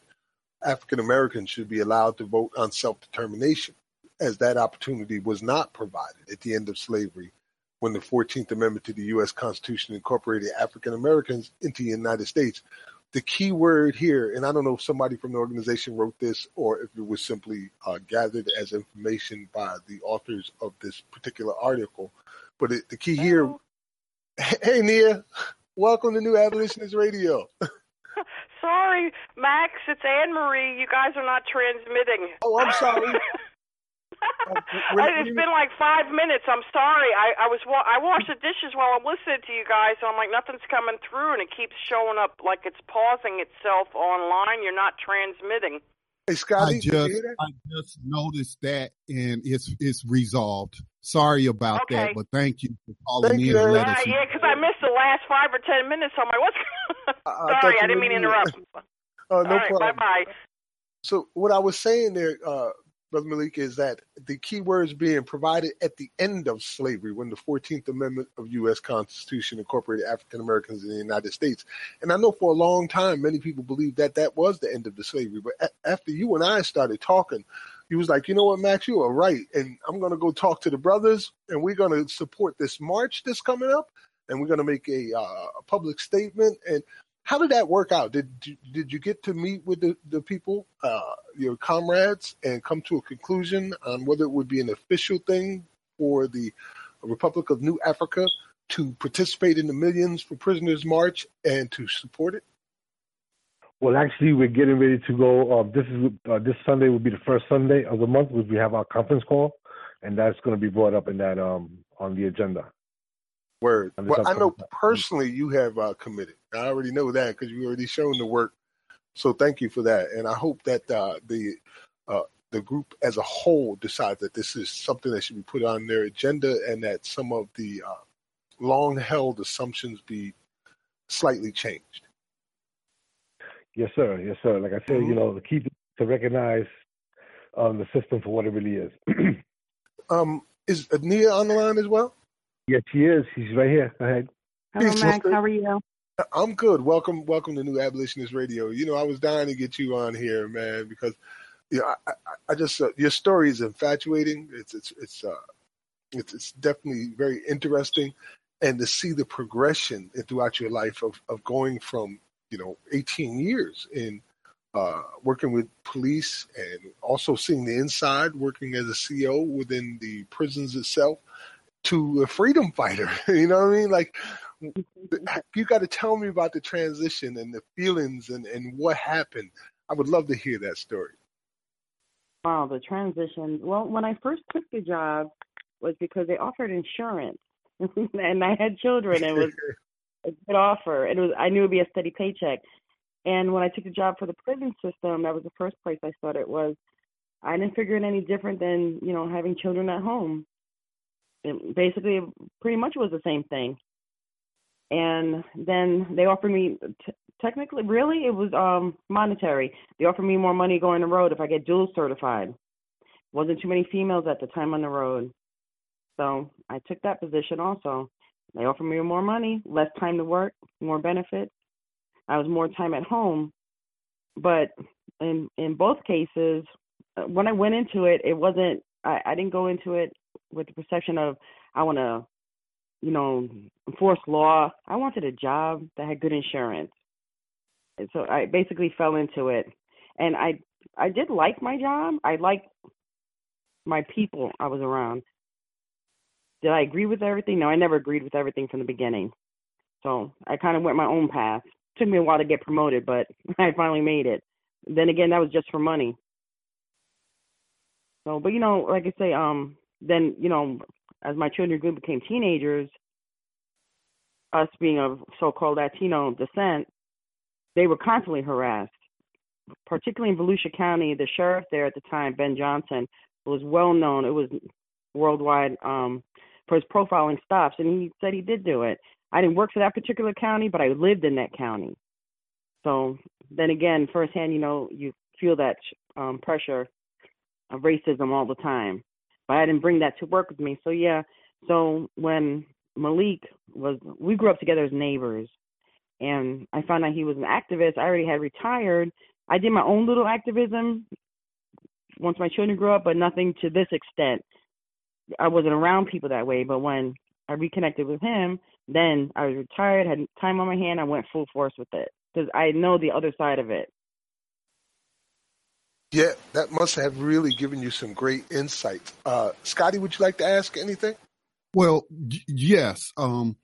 [SPEAKER 2] African Americans should be allowed to vote on self determination, as that opportunity was not provided at the end of slavery when the 14th Amendment to the U.S. Constitution incorporated African Americans into the United States. The key word here, and I don't know if somebody from the organization wrote this or if it was simply uh, gathered as information by the authors of this particular article, but it, the key here. Hey, Nia, welcome to New Abolitionist Radio.
[SPEAKER 6] sorry, Max, it's Anne Marie. You guys are not transmitting.
[SPEAKER 2] Oh, I'm sorry.
[SPEAKER 6] Oh, it's been like five minutes. I'm sorry. I, I was I wash the dishes while I'm listening to you guys, and I'm like nothing's coming through, and it keeps showing up like it's pausing itself online. You're not transmitting.
[SPEAKER 2] Hey Scotty,
[SPEAKER 3] I just I just noticed that, and it's it's resolved. Sorry about
[SPEAKER 6] okay.
[SPEAKER 3] that, but thank you for calling
[SPEAKER 2] thank
[SPEAKER 3] in.
[SPEAKER 2] You,
[SPEAKER 3] and
[SPEAKER 6] uh, yeah, because I missed the last five or ten minutes. So I'm like, what's?
[SPEAKER 2] I
[SPEAKER 6] sorry, I didn't mean to interrupt.
[SPEAKER 2] Oh, no
[SPEAKER 6] right,
[SPEAKER 2] problem.
[SPEAKER 6] Bye bye.
[SPEAKER 2] So what I was saying there, uh, Brother Malik, is that the key words being provided at the end of slavery when the 14th Amendment of U.S. Constitution incorporated African Americans in the United States. And I know for a long time, many people believed that that was the end of the slavery. But a- after you and I started talking, he was like, you know what, Max, you are right. And I'm going to go talk to the brothers and we're going to support this march that's coming up and we're going to make a, uh, a public statement. And how did that work out? Did did you get to meet with the, the people, uh, your comrades, and come to a conclusion on whether it would be an official thing for the Republic of New Africa to participate in the Millions for Prisoners March and to support it?
[SPEAKER 5] Well, actually, we're getting ready to go. Uh, this is uh, this Sunday will be the first Sunday of the month, which we have our conference call, and that's going to be brought up in that um on the agenda.
[SPEAKER 2] Word. Well, I know personally you have uh, committed. I already know that because you already shown the work. So thank you for that, and I hope that uh, the uh, the group as a whole decides that this is something that should be put on their agenda, and that some of the uh, long held assumptions be slightly changed.
[SPEAKER 5] Yes, sir. Yes, sir. Like I said, mm-hmm. you know, the key to recognize um, the system for what it really is.
[SPEAKER 2] um, is Nia on the line as well?
[SPEAKER 5] Yes, she is. She's right here. Go ahead.
[SPEAKER 7] Hello, Peace, Max. How are you?
[SPEAKER 2] I'm good. Welcome, welcome to New Abolitionist Radio. You know, I was dying to get you on here, man, because you know, I, I, I just uh, your story is infatuating. It's it's it's uh, it's, it's definitely very interesting, and to see the progression throughout your life of of going from you know 18 years in uh, working with police and also seeing the inside, working as a CO within the prisons itself, to a freedom fighter. you know what I mean? Like, you got to tell me about the transition and the feelings and, and what happened. I would love to hear that story.
[SPEAKER 7] Wow, the transition. Well, when I first took the job was because they offered insurance, and I had children. And was a good offer. It was I knew it'd be a steady paycheck. And when I took the job for the prison system, that was the first place I thought It was I didn't figure it any different than you know having children at home it basically pretty much was the same thing. And then they offered me t- technically really it was um monetary. They offered me more money going the road if I get dual certified. Wasn't too many females at the time on the road. So I took that position also. They offered me more money, less time to work, more benefits. I was more time at home. But in in both cases, uh, when I went into it, it wasn't I, I didn't go into it with the perception of I want to, you know, enforce law. I wanted a job that had good insurance, and so I basically fell into it. And I I did like my job. I liked my people I was around. Did I agree with everything? No, I never agreed with everything from the beginning. So I kind of went my own path. took me a while to get promoted, but I finally made it. Then again, that was just for money. So, but you know, like I say, um, then you know, as my children grew became teenagers, us being of so-called Latino descent, they were constantly harassed. Particularly in Volusia County, the sheriff there at the time, Ben Johnson, was well known. It was worldwide um, his profiling stops, and he said he did do it. I didn't work for that particular county, but I lived in that county. So then again, firsthand, you know, you feel that um, pressure of racism all the time. But I didn't bring that to work with me. So yeah, so when Malik was, we grew up together as neighbors, and I found out he was an activist. I already had retired. I did my own little activism once my children grew up, but nothing to this extent. I wasn't around people that way, but when I reconnected with him, then I was retired, had time on my hand, I went full force with it because I know the other side of it.
[SPEAKER 2] Yeah, that must have really given you some great insight. Uh, Scotty, would you like to ask anything?
[SPEAKER 3] Well, yes. Um,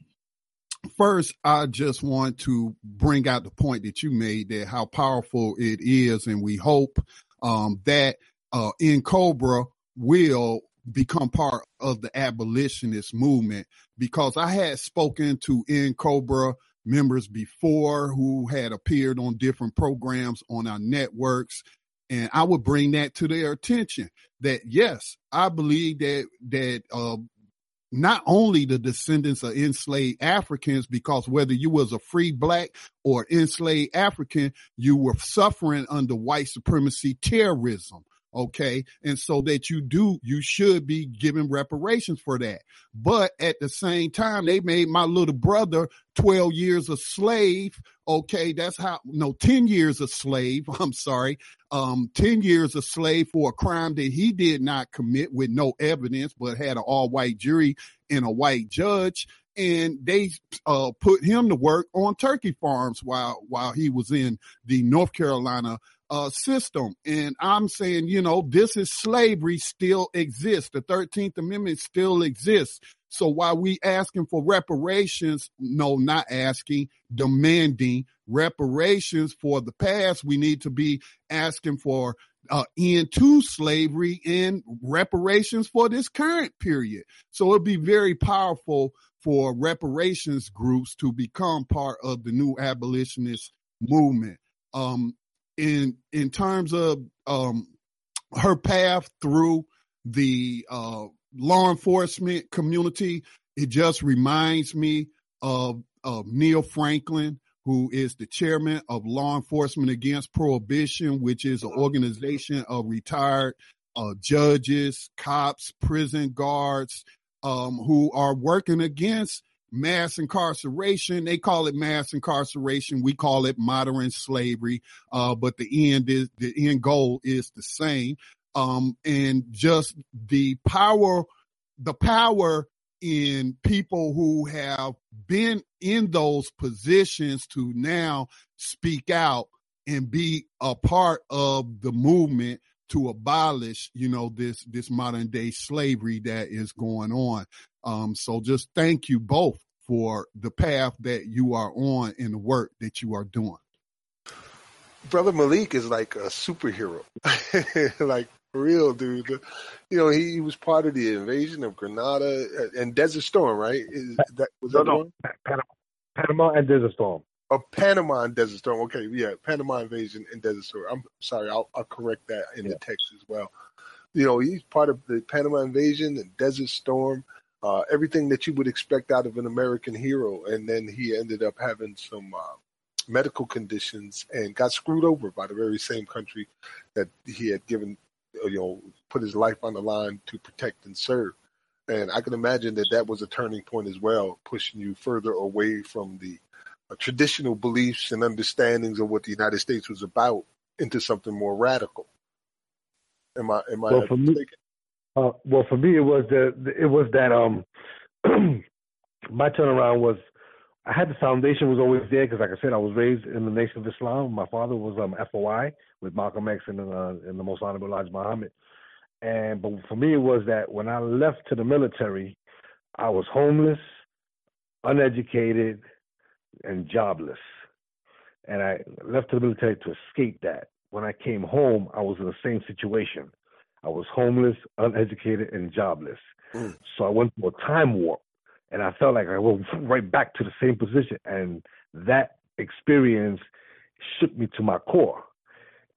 [SPEAKER 3] first, I just want to bring out the point that you made that how powerful it is, and we hope um, that uh, Cobra will become part of the abolitionist movement because I had spoken to N'COBRA members before who had appeared on different programs on our networks and I would bring that to their attention that yes, I believe that that uh, not only the descendants of enslaved Africans, because whether you was a free black or enslaved African, you were suffering under white supremacy terrorism. Okay. And so that you do, you should be giving reparations for that. But at the same time, they made my little brother 12 years a slave. Okay. That's how, no, 10 years a slave. I'm sorry. Um, 10 years a slave for a crime that he did not commit with no evidence, but had an all white jury and a white judge and they uh, put him to work on turkey farms while while he was in the North Carolina uh, system. And I'm saying, you know, this is slavery still exists. The 13th Amendment still exists. So while we asking for reparations, no, not asking, demanding reparations for the past, we need to be asking for uh, end to slavery and reparations for this current period. So it'll be very powerful for reparations groups to become part of the new abolitionist movement. Um, in in terms of um, her path through the uh, law enforcement community, it just reminds me of, of Neill Franklin, who is the chairman of Law Enforcement Against Prohibition, which is an organization of retired uh, judges, cops, prison guards, um, who are working against mass incarceration. They call it mass incarceration. We call it modern slavery. Uh, but the end is the end goal is the same. Um, and just the power, the power in people who have been in those positions to now speak out and be a part of the movement to abolish, you know, this this modern day slavery that is going on. Um, so just thank you both for the path that you are on and the work that you are doing.
[SPEAKER 2] Brother Malik is like a superhero, like real, dude. You know, he, he, was part of the invasion of Grenada and Desert Storm, right? Is that was
[SPEAKER 5] no,
[SPEAKER 2] that
[SPEAKER 5] no, Panama, Panama and Desert Storm.
[SPEAKER 2] Oh, Panama and Desert Storm. Okay, yeah, Panama invasion and Desert Storm. I'm sorry, I'll, I'll correct that in yeah. the text as well. You know, he's part of the Panama invasion and Desert Storm. Uh, everything that you would expect out of an American hero, and then he ended up having some uh, medical conditions and got screwed over by the very same country that he had given, you know, put his life on the line to protect and serve. And I can imagine that that was a turning point as well, pushing you further away from the uh, traditional beliefs and understandings of what the United States was about into something more radical. Am I am I
[SPEAKER 5] well, for me, uh, well, for me, it was the it was that um my turnaround was I had the foundation was always there because, like I said, I was raised in the Nation of Islam. My father was um FOI with Malcolm X and uh, and the Most Honorable Elijah Muhammad. And but for me, it was that when I left to the military, I was homeless, uneducated, and jobless. And I left the military to escape that. When I came home, I was in the same situation. I was homeless, uneducated, and jobless. Mm. So I went through a time warp, and I felt like I went right back to the same position. And that experience shook me to my core.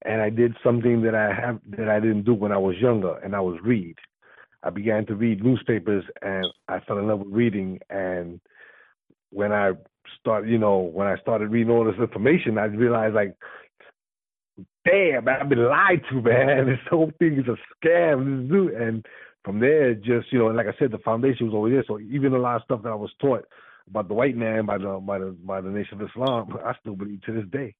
[SPEAKER 5] And I did something that I have that I didn't do when I was younger, and I was read. I began to read newspapers, and I fell in love with reading. And when I started, you know, when I started reading all this information, I realized like, damn, I've been lied to, man. This whole thing is a scam. This dude, and from there, just you know, like I said, the foundation was over there. So even a lot of stuff that I was taught about the white man by the by the by the Nation of Islam, I still believe to this day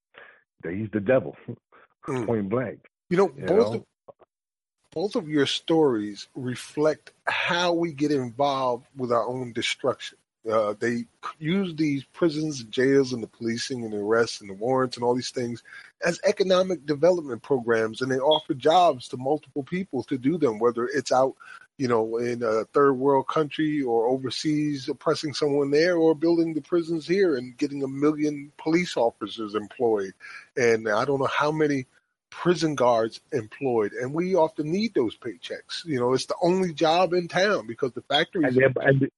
[SPEAKER 5] that he's the devil, mm. point blank.
[SPEAKER 2] You know, you both know? Of, both of your stories reflect how we get involved with our own destruction. Uh, they use these prisons and jails and the policing and the arrests and the warrants and all these things as economic development programs, and they offer jobs to multiple people to do them, whether it's out, you know, in a third world country or overseas, oppressing someone there, or building the prisons here and getting a million police officers employed, and I don't know how many prison guards employed, and we often need those paychecks. You know, it's the only job in town because the factories.
[SPEAKER 5] And, and,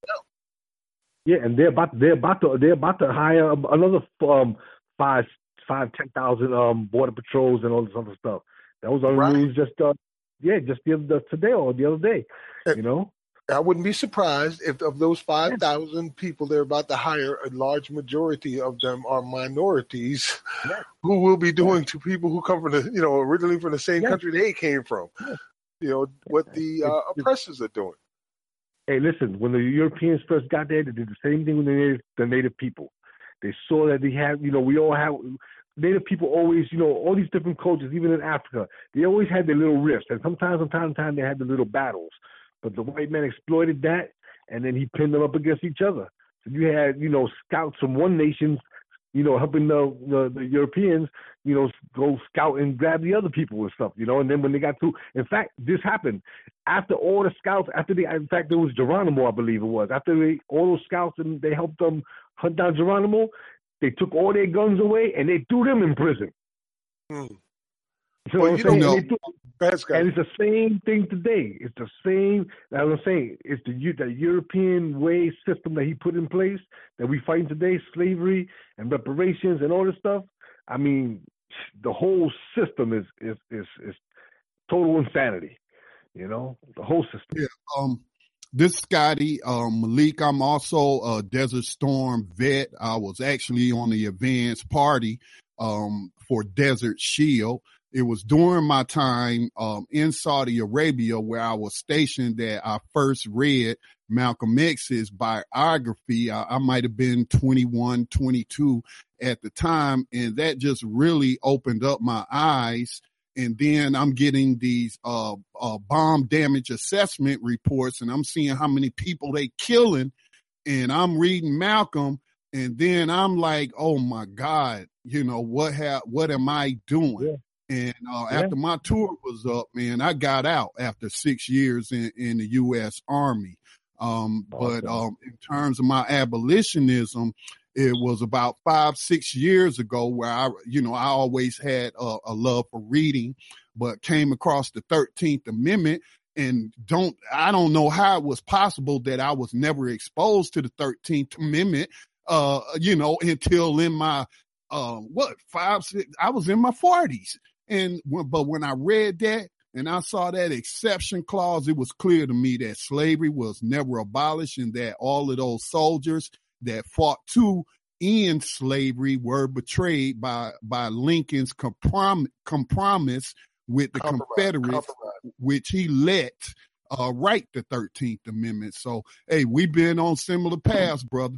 [SPEAKER 5] yeah, and they're about they're about to they're about to hire another um five five ten thousand um border patrols and all this other stuff. That was on right. news just uh yeah just the other today or the other day, and, you know.
[SPEAKER 2] I wouldn't be surprised if of those 5,000 people they're about to hire, a large majority of them are minorities
[SPEAKER 5] Yes.
[SPEAKER 2] who will be doing to people who come from the, you know, originally from the same
[SPEAKER 5] Yes.
[SPEAKER 2] country they came from. You know, what the uh, oppressors are doing.
[SPEAKER 5] Hey, listen, when the Europeans first got there, they did the same thing with the native, the native people. They saw that they had, you know, we all have native people always, you know, all these different cultures, even in Africa, they always had their little rifts, and sometimes, from time to time, they had the little battles. But the white man exploited that, and then he pinned them up against each other. So you had, you know, scouts from one nation, you know, helping the, the the Europeans, you know, go scout and grab the other people and stuff, you know. And then when they got through, in fact, this happened after all the scouts, after the, in fact, there was Geronimo, I believe it was. After they, all those scouts and they helped them hunt down Geronimo, they took all their guns away and they threw them in prison.
[SPEAKER 2] Hmm.
[SPEAKER 5] Know
[SPEAKER 2] Well, you
[SPEAKER 5] saying?
[SPEAKER 3] know-
[SPEAKER 5] And threw-
[SPEAKER 2] Go ahead, Scott.
[SPEAKER 5] and it's the same thing today. It's the same. As I'm saying, it's the the European way system that he put in place that we fight today, slavery and reparations and all this stuff. I mean, the whole system is is is, is total insanity. You know, the whole system.
[SPEAKER 3] Yeah. Um, this Scotty um, Malik. I'm also a Desert Storm vet. I was actually on the advance party um, for Desert Shield. It was during my time um, in Saudi Arabia where I was stationed that I first read Malcolm X's biography. I, I might have been 21, 22 at the time, and that just really opened up my eyes and then I'm getting these uh, uh, bomb damage assessment reports, and I'm seeing how many people they killing, and I'm reading Malcolm, and then I'm like, oh my God, you know what? Ha- what am I doing?
[SPEAKER 5] Yeah.
[SPEAKER 3] And uh,
[SPEAKER 5] Yeah.
[SPEAKER 3] after my tour was up, man, I got out after six years in, in the U.S. Army. Um, but um, in terms of my abolitionism, it was about five, six years ago where I, you know, I always had a, a love for reading, but came across the 13th Amendment and don't, I don't know how it was possible that I was never exposed to the 13th Amendment, uh, you know, until in my, uh, what, five, six, I was in my forties. And, when, but when I read that, and I saw that exception clause, it was clear to me that slavery was never abolished and that all of those soldiers that fought to end slavery were betrayed by by Lincoln's comprom- compromise with the
[SPEAKER 2] Compromise,
[SPEAKER 3] Confederates,
[SPEAKER 2] compromise.
[SPEAKER 3] which he let uh, write the Thirteenth Amendment. So, hey, we've been on similar paths, brother.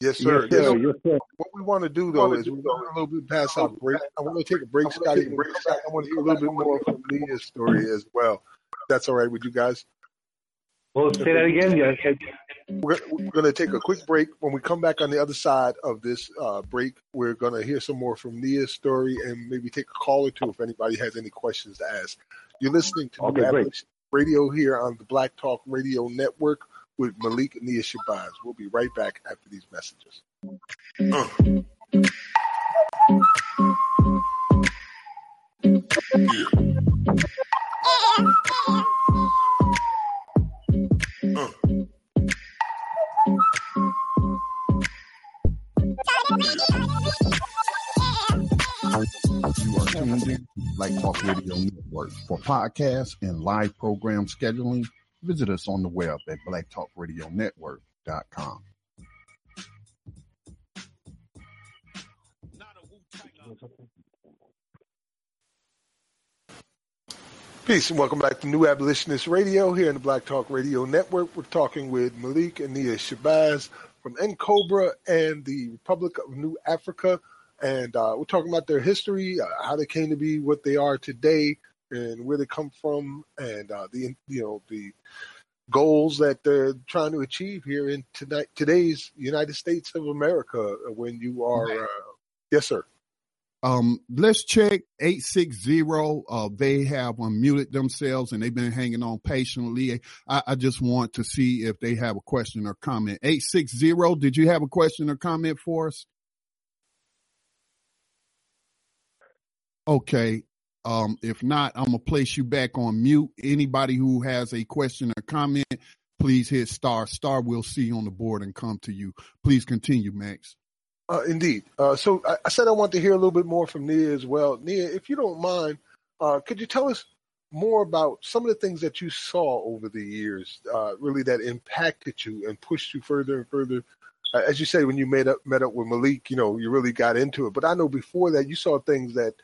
[SPEAKER 2] Yes, sir.
[SPEAKER 5] Yes, sir. Yes, sir.
[SPEAKER 2] what we want to do though is we're going a little bit past our break. I want to take a break, Scotty. When we come back, I want to hear a little bit more from Leah's story as well. That's all right with you guys.
[SPEAKER 5] Well, say that again. Yeah.
[SPEAKER 2] We're, we're going to take a quick break. When we come back on the other side of this uh, break, we're going to hear some more from Nia's story and maybe take a call or two if anybody has any questions to ask. You're listening to
[SPEAKER 5] Okay,
[SPEAKER 2] New
[SPEAKER 5] great.
[SPEAKER 2] Abolition Radio here on the Black Talk Radio Network with Malik Nia Shabazz. We'll be right back after these messages.
[SPEAKER 8] You are tuned in Black Talk Radio Network. For podcasts and live program scheduling, visit us on the web at blacktalkradionetwork.com.
[SPEAKER 2] Peace and welcome back to New Abolitionist Radio here in the Black Talk Radio Network. We're talking with Malik and Nia Shabazz from N'COBRA and the Republic of New Afrika. And uh, we're talking about their history, uh, how they came to be what they are today, and where they come from, and uh, the you know the goals that they're trying to achieve here in tonight today's United States of America. uh, When you are, uh, yes, sir.
[SPEAKER 3] Um, let's check 860. Uh, they have unmuted themselves and they've been hanging on patiently. I, I just want to see if they have a question or comment. 860, did you have a question or comment for us? Okay. Um, if not, I'm gonna place you back on mute. Anybody who has a question or comment, please hit star star. We'll see you on the board and come to you. Please continue, Max.
[SPEAKER 2] Uh, indeed. Uh, so I, I said I want to hear a little bit more from Nia as well. Nia, if you don't mind, uh, could you tell us more about some of the things that you saw over the years, uh, really that impacted you and pushed you further and further. Uh, as you say, when you met up met up with Malik, you know, you really got into it. But I know before that, you saw things that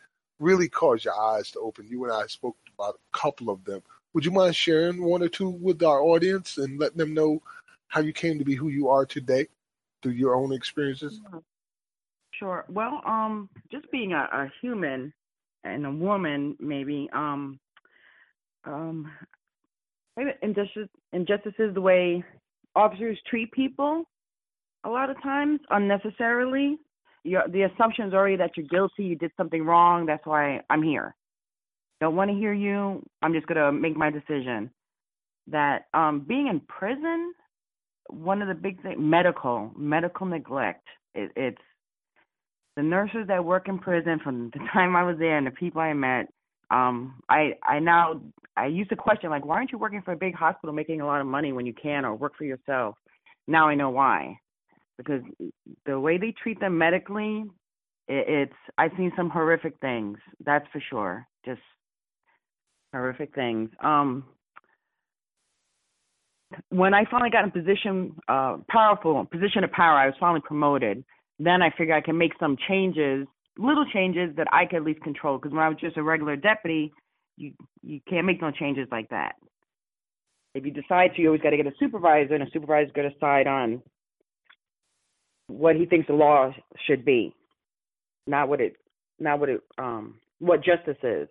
[SPEAKER 2] really caused your eyes to open. You and I spoke about a couple of them. Would you mind sharing one or two with our audience and letting them know how you came to be who you are today through your own experiences?
[SPEAKER 7] Sure. Well, um, just being a, a human and a woman, maybe, um, um, injustice, injustices the way officers treat people a lot of times unnecessarily. You're, the assumption is already that you're guilty, you did something wrong, that's why I'm here. Don't want to hear you. I'm just gonna make my decision. That um, being in prison, one of the big things, medical medical neglect. It, it's the nurses that work in prison from the time I was there and the people I met. Um, I I now I used to question like, why aren't you working for a big hospital making a lot of money when you can, or work for yourself? Now I know why, because the way they treat them medically, it, it's I've seen some horrific things. That's for sure. Just horrific things. Um, when I finally got in position, uh, powerful position of power, I was finally promoted. Then I figured I can make some changes, little changes that I could at least control. Because when I was just a regular deputy, you you can't make no changes like that. If you decide to, you always got to get a supervisor, and a supervisor's going to decide on what he thinks the law should be, not what it, not what it, um, what justice is.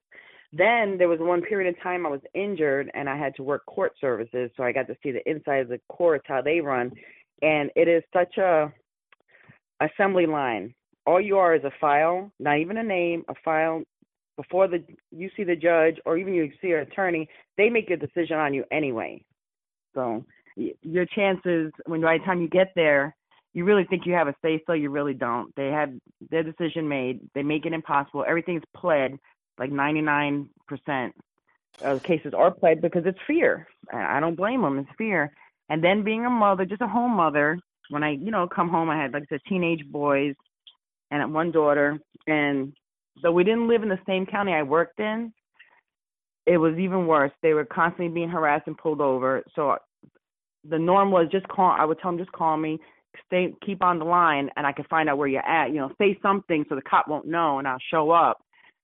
[SPEAKER 7] Then there was one period of time I was injured and I had to work court services, so I got to see the inside of the courts, how they run, and it is such a assembly line. All you are is a file, not even a name, a file. Before the you see the judge or even you see an attorney, they make a decision on you anyway. So your chances when by the time you get there, you really think you have a say so, you really don't. They have their decision made. They make it impossible. Everything's pled like 99% of cases are pled because it's fear. I don't blame them. It's fear. And then being a mother, just a home mother, when I, you know, come home, I had like the teenage boys and one daughter. And so we didn't live in the same county I worked in. It was even worse. They were constantly being harassed and pulled over. So the norm was just call. I would tell them just call me, stay, keep on the line, and I can find out where you're at. You know, say something so the cop won't know, and I'll show up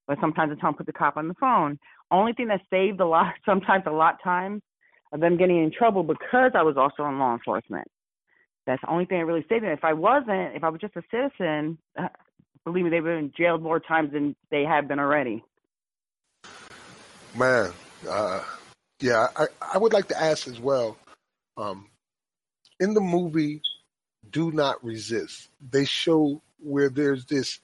[SPEAKER 7] but sometimes I tell them put the cop on the phone. Only thing that saved a lot, sometimes a lot times, of them getting in trouble because I was also in law enforcement. That's the only thing that really saved me. If I wasn't, if I was just a citizen, uh, believe me, they've been jailed more times than they have been already.
[SPEAKER 2] Man, uh, yeah, I, I would like to ask as well. Um, in the movie, Do Not Resist, they show where there's this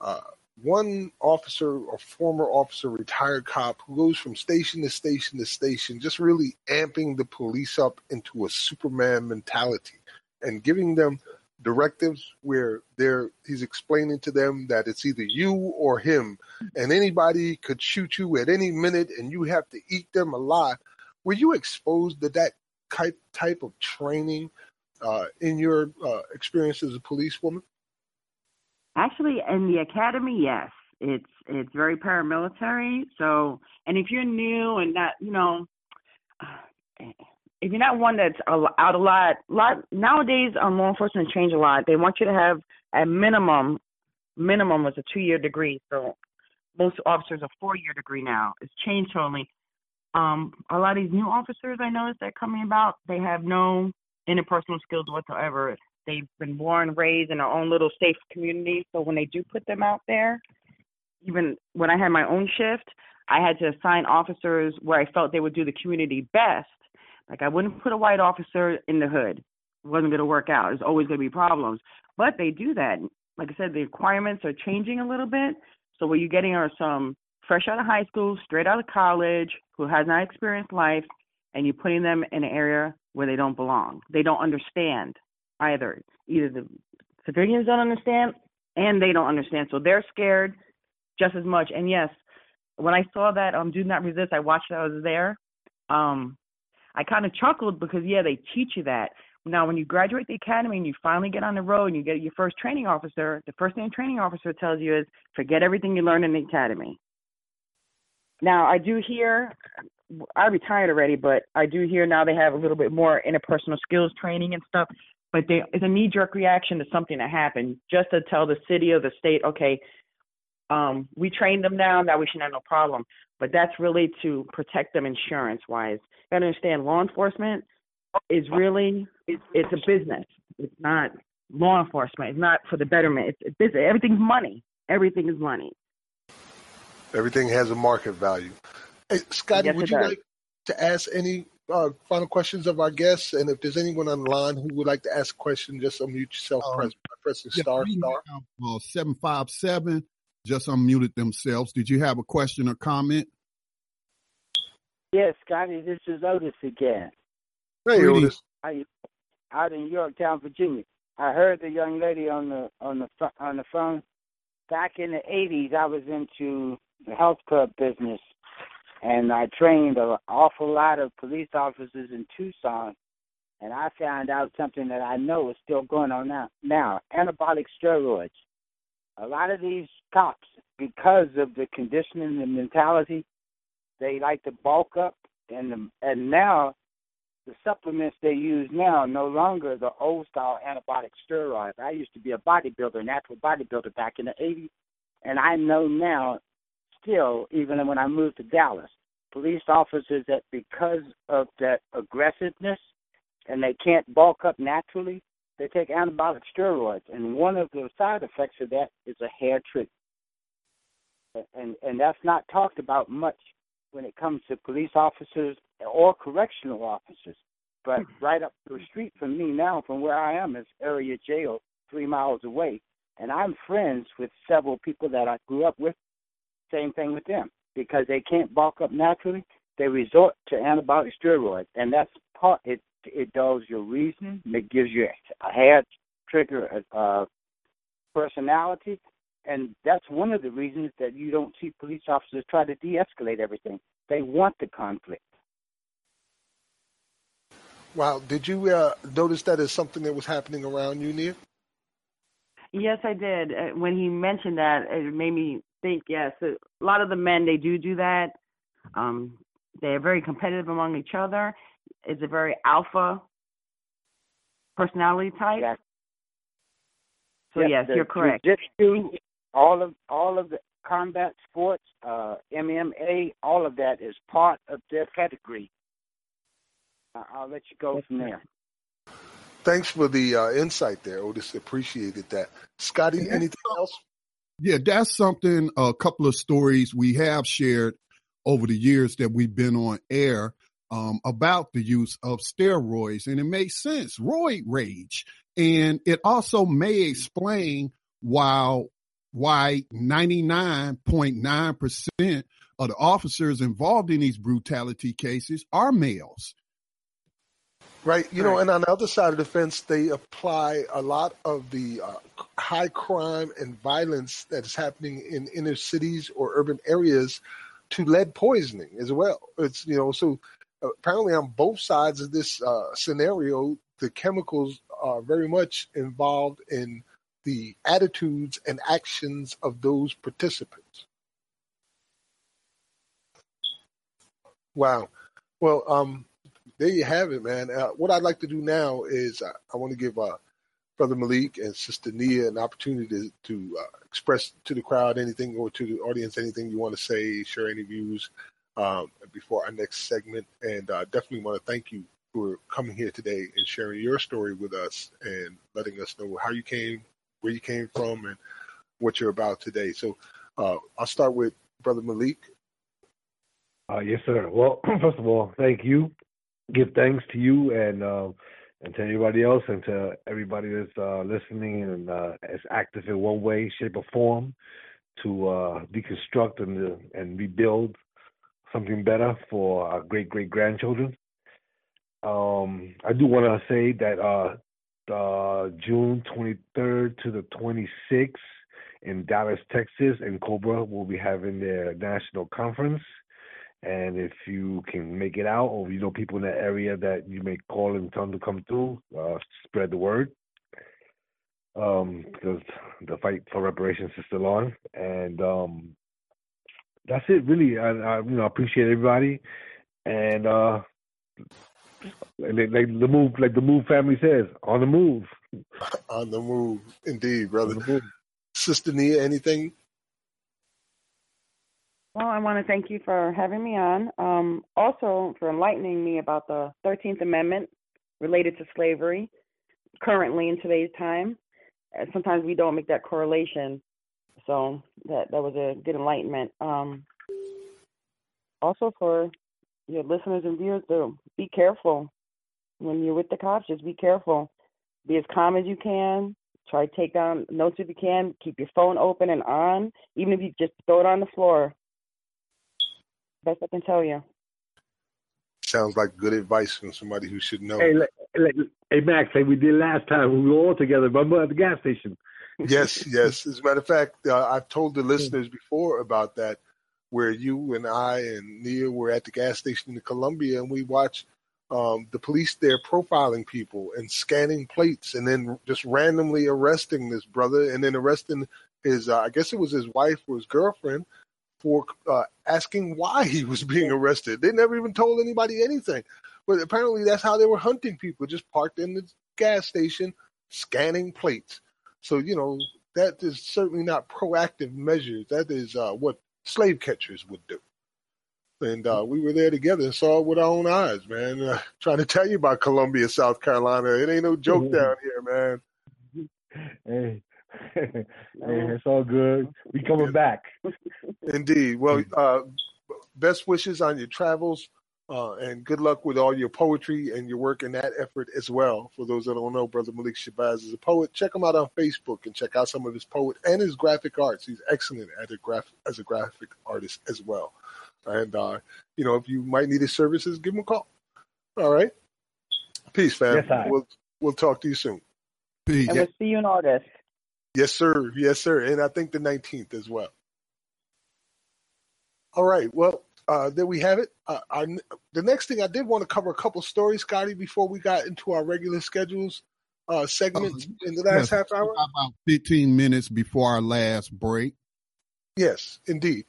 [SPEAKER 2] uh, one officer or former officer, retired cop, who goes from station to station to station, just really amping the police up into a Superman mentality and giving them directives where they're he's explaining to them that it's either you or him. And anybody could shoot you at any minute and you have to eat them alive. Were you exposed to that type type of training uh, in your uh, experience as a policewoman
[SPEAKER 7] Actually, in the academy, yes, it's it's very paramilitary. So, and if you're new and not, you know, if you're not one that's out a lot, lot nowadays, um, law enforcement change a lot. They want you to have a minimum, minimum was a two year degree. So most officers a four year degree now. It's changed totally. Um, a lot of these new officers I noticed that coming about, they have no interpersonal skills whatsoever. They've been born, raised in their own little safe community. So when they do put them out there, even when I had my own shift, I had to assign officers where I felt they would do the community best. Like I wouldn't put a white officer in the hood. It wasn't going to work out. There's always going to be problems. But they do that. Like I said, the requirements are changing a little bit. So what you're getting are some fresh out of high school, straight out of college, who has not experienced life, and you're putting them in an area where they don't belong. They don't understand either. Either the civilians don't understand and they don't understand. So they're scared just as much. And yes, when I saw that um Do Not Resist, I watched it, I was there. Um I kind of chuckled because yeah, they teach you that. Now when you graduate the academy and you finally get on the road and you get your first training officer, the first thing a training officer tells you is forget everything you learned in the academy. now I do hear I retired already, but I do hear now they have a little bit more interpersonal skills training and stuff. But they, it's a knee jerk reaction to something that happened, just to tell the city or the state, okay, um, we trained them now, now we should have no problem. But that's really to protect them insurance wise. You gotta understand, law enforcement is really it's, a business. It's not law enforcement. It's not for the betterment. It's, it's business. Everything's money. Everything is money.
[SPEAKER 2] Everything has a market value. Hey, Scotty,
[SPEAKER 7] Yes,
[SPEAKER 2] would you
[SPEAKER 7] does.
[SPEAKER 2] like to ask any uh, final questions of our guests? And if there's anyone online who would like to ask a question, just unmute yourself
[SPEAKER 3] Um,
[SPEAKER 2] press, by pressing
[SPEAKER 3] Yeah,
[SPEAKER 2] star star.
[SPEAKER 3] have, uh, 757 just unmuted themselves. Did you have a question or comment?
[SPEAKER 9] Yes, Scotty, this is Otis again.
[SPEAKER 2] Hey,
[SPEAKER 3] Greetings.
[SPEAKER 2] Otis.
[SPEAKER 9] How you, out in Yorktown, Virginia. I heard the young lady on the on the on the phone. Back in the '80s, I was into the health club business, and I trained an awful lot of police officers in Tucson. And I found out something that I know is still going on now. Now, anabolic steroids. A lot of these cops, because of the conditioning and mentality, they like to bulk up, and the, and now the supplements they use now no longer the old style anabolic steroids. I used to be a bodybuilder, natural bodybuilder back in the 80s, and I know now, still, even when I moved to Dallas, police officers that because of that aggressiveness and they can't bulk up naturally, they take anabolic steroids, and one of the side effects of that is a hair trigger. And and that's not talked about much when it comes to police officers or correctional officers. But hmm. right up the street from me now, from where I am, is area jail, three miles away, and I'm friends with several people that I grew up with. Same thing with them because they can't bulk up naturally. They resort to anabolic steroids, and that's part. It it dulls your reasoning. It gives you a hair trigger uh, personality, and that's one of the reasons that you don't see police officers try to de-escalate everything. They want the conflict.
[SPEAKER 2] Wow. Did you uh, notice that as something that was happening around you, Nia?
[SPEAKER 7] Yes, I did. Uh, When he mentioned that, it made me think. Yes, a lot of the men they do do that. Um, they're very competitive among each other. It's a very alpha personality type.
[SPEAKER 9] Yes.
[SPEAKER 7] So
[SPEAKER 9] Yep,
[SPEAKER 7] yes, you're correct.
[SPEAKER 9] Jiu-jitsu, all of all of the combat sports, uh, MMA, all of that is part of their pedigree. I- I'll let you go from there.
[SPEAKER 2] Thanks for the uh, insight there, Otis. Appreciated that. Scotty, anything else?
[SPEAKER 3] Yeah, that's something, a couple of stories we have shared over the years that we've been on air um, about the use of steroids. And it makes sense, roid rage. And it also may explain why, why 99.9% of the officers involved in these brutality cases are males.
[SPEAKER 2] Right. You know, and on the other side of the fence, they apply a lot of the uh, high crime and violence that is happening in inner cities or urban areas to lead poisoning as well. It's, you know, so apparently on both sides of this uh, scenario, the chemicals are very much involved in the attitudes and actions of those participants. Wow. Well, um, there you have it, man. Uh, what I'd like to do now is uh, I want to give uh, Brother Malik and Sister Nia an opportunity to, to uh, express to the crowd anything or to the audience anything you want to say, share any views um, before our next segment. And uh, definitely want to thank you for coming here today and sharing your story with us and letting us know how you came, where you came from, and what you're about today. So I'll start with Brother Malik.
[SPEAKER 5] Yes, sir. Well, first of all, thank you. Give thanks to you and uh, and to everybody else and to everybody that's uh, listening and uh, is active in one way, shape, or form to uh, deconstruct and uh, and rebuild something better for our great great grandchildren. Um, I do want to say that uh, June 23rd to the 26th in Dallas, Texas, N'COBRA will be having their national conference. And if you can make it out, or you know people in that area that you may call and tell them to come through, uh, spread the word. Um, because the fight for reparations is still on, and um, that's it, really. I, I you know appreciate everybody, and uh, like, like the move, like the move family says, on the move.
[SPEAKER 2] on the move, indeed, brother. Sister Nia, anything?
[SPEAKER 7] Well, I want to thank you for having me on. Um, also, for enlightening me about the 13th Amendment related to slavery currently in today's time. Sometimes we don't make that correlation. So that, that was a good enlightenment. Um, also, for your listeners and viewers, to be careful when you're with the cops. Just be careful. Be as calm as you can. Try to take down notes if you can. Keep your phone open and on, even if you just throw it on the floor. Best I can tell you.
[SPEAKER 2] Sounds like good advice from somebody who should know.
[SPEAKER 5] Hey, like, like, hey, Max, like we did last time we were all together. Remember at the gas station?
[SPEAKER 2] yes, yes. As a matter of fact, uh, I've told the listeners before about that, where you and I and Nia were at the gas station in Columbia, and we watched um, the police there profiling people and scanning plates, and then just randomly arresting this brother, and then arresting his, uh, I guess it was his wife or his girlfriend, for uh, asking why he was being arrested. They never even told anybody anything, but apparently that's how they were hunting people, just parked in the gas station, scanning plates. So, you know, that is certainly not proactive measures. That is uh, what slave catchers would do. And uh, we were there together and saw it with our own eyes, man. Uh, trying to tell you about Columbia, South Carolina. It ain't no joke down here, man.
[SPEAKER 5] Hey, hey, it's all good. We coming back.
[SPEAKER 2] Indeed. Well, uh, best wishes on your travels. Uh, and good luck with all your poetry and your work in that effort as well. For those that don't know, Brother Malik Shabazz is a poet. Check him out on Facebook and check out some of his poet and his graphic arts. He's excellent at a graph as a graphic artist as well. And uh, you know, if you might need his services, give him a call. All right. Peace, fam.
[SPEAKER 5] Yes, I.
[SPEAKER 2] we'll we'll talk to you soon.
[SPEAKER 3] Peace.
[SPEAKER 7] And we'll see you in August.
[SPEAKER 2] Yes, sir. Yes, sir. And I think the 19th as well. All right. Well, uh, there we have it. Uh, our, the next thing I did want to cover a couple stories, Scotty, before we got into our regular schedules uh, segments in the last
[SPEAKER 3] Yes,
[SPEAKER 2] half hour.
[SPEAKER 3] About 15 minutes before our last break.
[SPEAKER 2] Yes, indeed.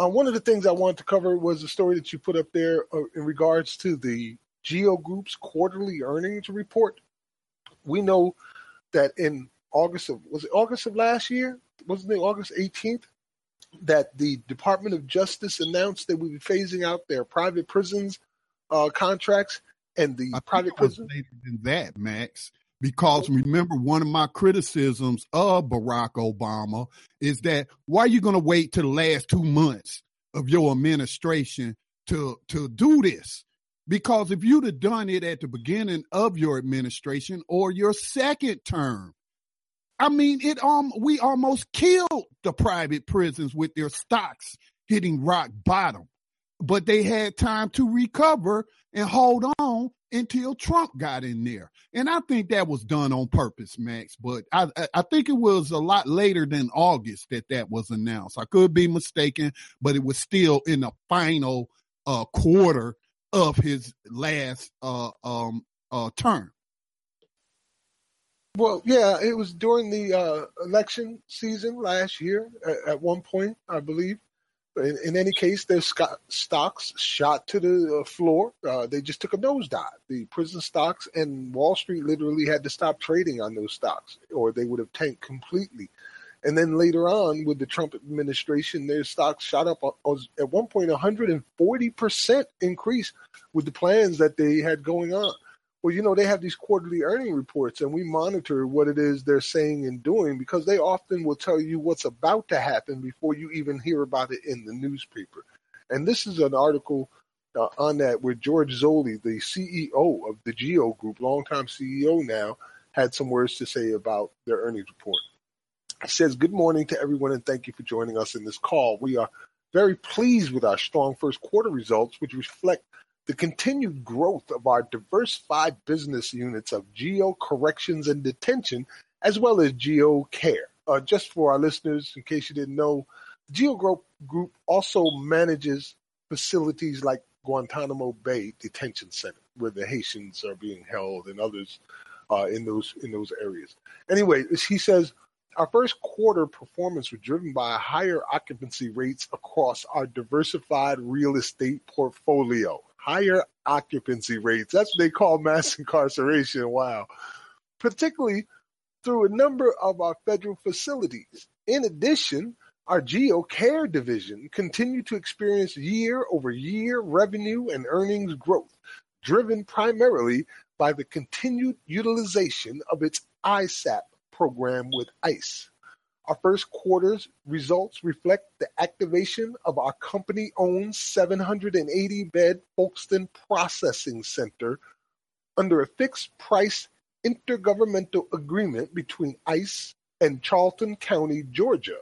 [SPEAKER 2] Uh, one of the things I wanted to cover was the story that you put up there uh, in regards to the Geo Group's quarterly earnings report. We know that in August of was it August of last year? Wasn't it August 18th? That the Department of Justice announced that we would be phasing out their private prisons uh, contracts and the
[SPEAKER 3] I
[SPEAKER 2] private
[SPEAKER 3] think it was
[SPEAKER 2] prisons.
[SPEAKER 3] later than that, Max. Because remember, one of my criticisms of Barack Obama is that why are you going to wait to the last two months of your administration to to do this? Because if you'd have done it at the beginning of your administration or your second term, I mean, it um we almost killed the private prisons with their stocks hitting rock bottom. But they had time to recover and hold on until Trump got in there. And I think that was done on purpose, Max. But I I- think it was a lot later than August that that was announced. I could be mistaken, but it was still in the final uh quarter of his last uh um uh term.
[SPEAKER 2] Well, yeah, it was during the uh, election season last year. At, at one point, I believe. In, in any case, their stocks shot to the uh, floor. Uh, they just took a nosedive. The prison stocks and Wall Street literally had to stop trading on those stocks, or they would have tanked completely. And then later on, with the Trump administration, their stocks shot up uh, was at one point 140 percent increase with the plans that they had going on. Well, you know, they have these quarterly earning reports, and we monitor what it is they're saying and doing because they often will tell you what's about to happen before you even hear about it in the newspaper. And this is an article uh, on that where George Zoley, the CEO of the Geo Group, longtime CEO now, had some words to say about their earnings report. He says, Good morning to everyone, and thank you for joining us in this call. We are very pleased with our strong first quarter results, which reflect the continued growth of our diversified business units of Geo Corrections and Detention, as well as Geo Care. Uh, just for our listeners, in case you didn't know, Geo Group also manages facilities like Guantanamo Bay Detention Center, where the Haitians are being held and others uh, in those in those areas. Anyway, he says Our first quarter performance was driven by higher occupancy rates across our diversified real estate portfolio. Higher occupancy rates. That's what they call mass incarceration. Wow. Particularly through a number of our federal facilities. In addition, our GEO Care division continued to experience year-over-year revenue and earnings growth, driven primarily by the continued utilization of its ISAP program with ICE. Our first quarter's results reflect the activation of our company-owned 780-bed Folkston Processing Center under a fixed-price intergovernmental agreement between ICE and Charlton County, Georgia,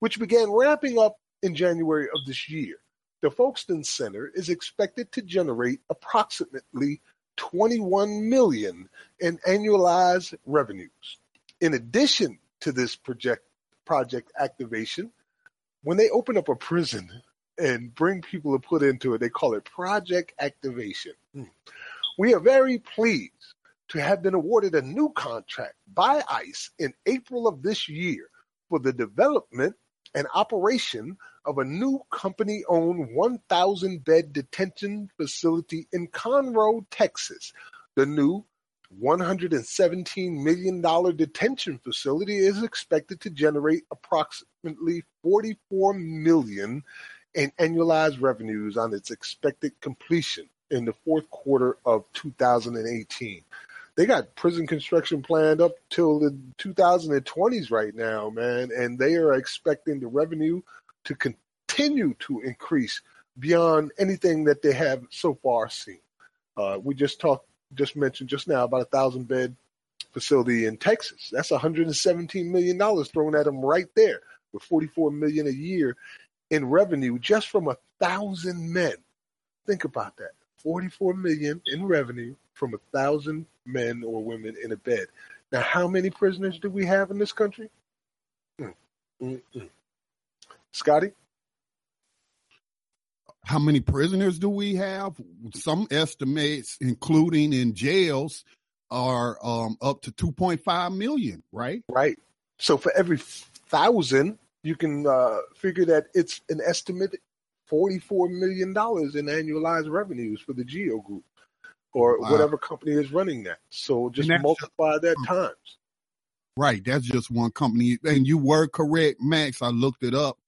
[SPEAKER 2] which began ramping up in January of this year. The Folkston Center is expected to generate approximately 21 million in annualized revenues. In addition to this project activation, when they open up a prison and bring people to put into it, they call it project activation. Hmm. We are very pleased to have been awarded a new contract by ICE in April of this year for the development and operation of a new company-owned 1,000-bed detention facility in Conroe, Texas. The new $117 million detention facility is expected to generate approximately 44 million in annualized revenues on its expected completion in the fourth quarter of 2018. They got prison construction planned up till the 2020s right now, man, and they are expecting the revenue to continue to increase beyond anything that they have so far seen. Uh, we just talked just mentioned just now about a thousand bed facility in Texas. That's 117 million dollars thrown at them right there, with 44 million a year in revenue just from a thousand men. Think about that: 44 million in revenue from a thousand men or women in a bed. Now, how many prisoners do we have in this country? Mm, mm, mm. Scotty?
[SPEAKER 3] How many prisoners do we have? Some estimates, including in jails, are um, up to 2.5 million, right?
[SPEAKER 2] Right. So for every thousand, you can uh, figure that it's an estimated $44 million in annualized revenues for the Geo Group or wow. whatever company is running that. So just multiply just, that times.
[SPEAKER 3] Right. That's just one company. And you were correct, Max. I looked it up.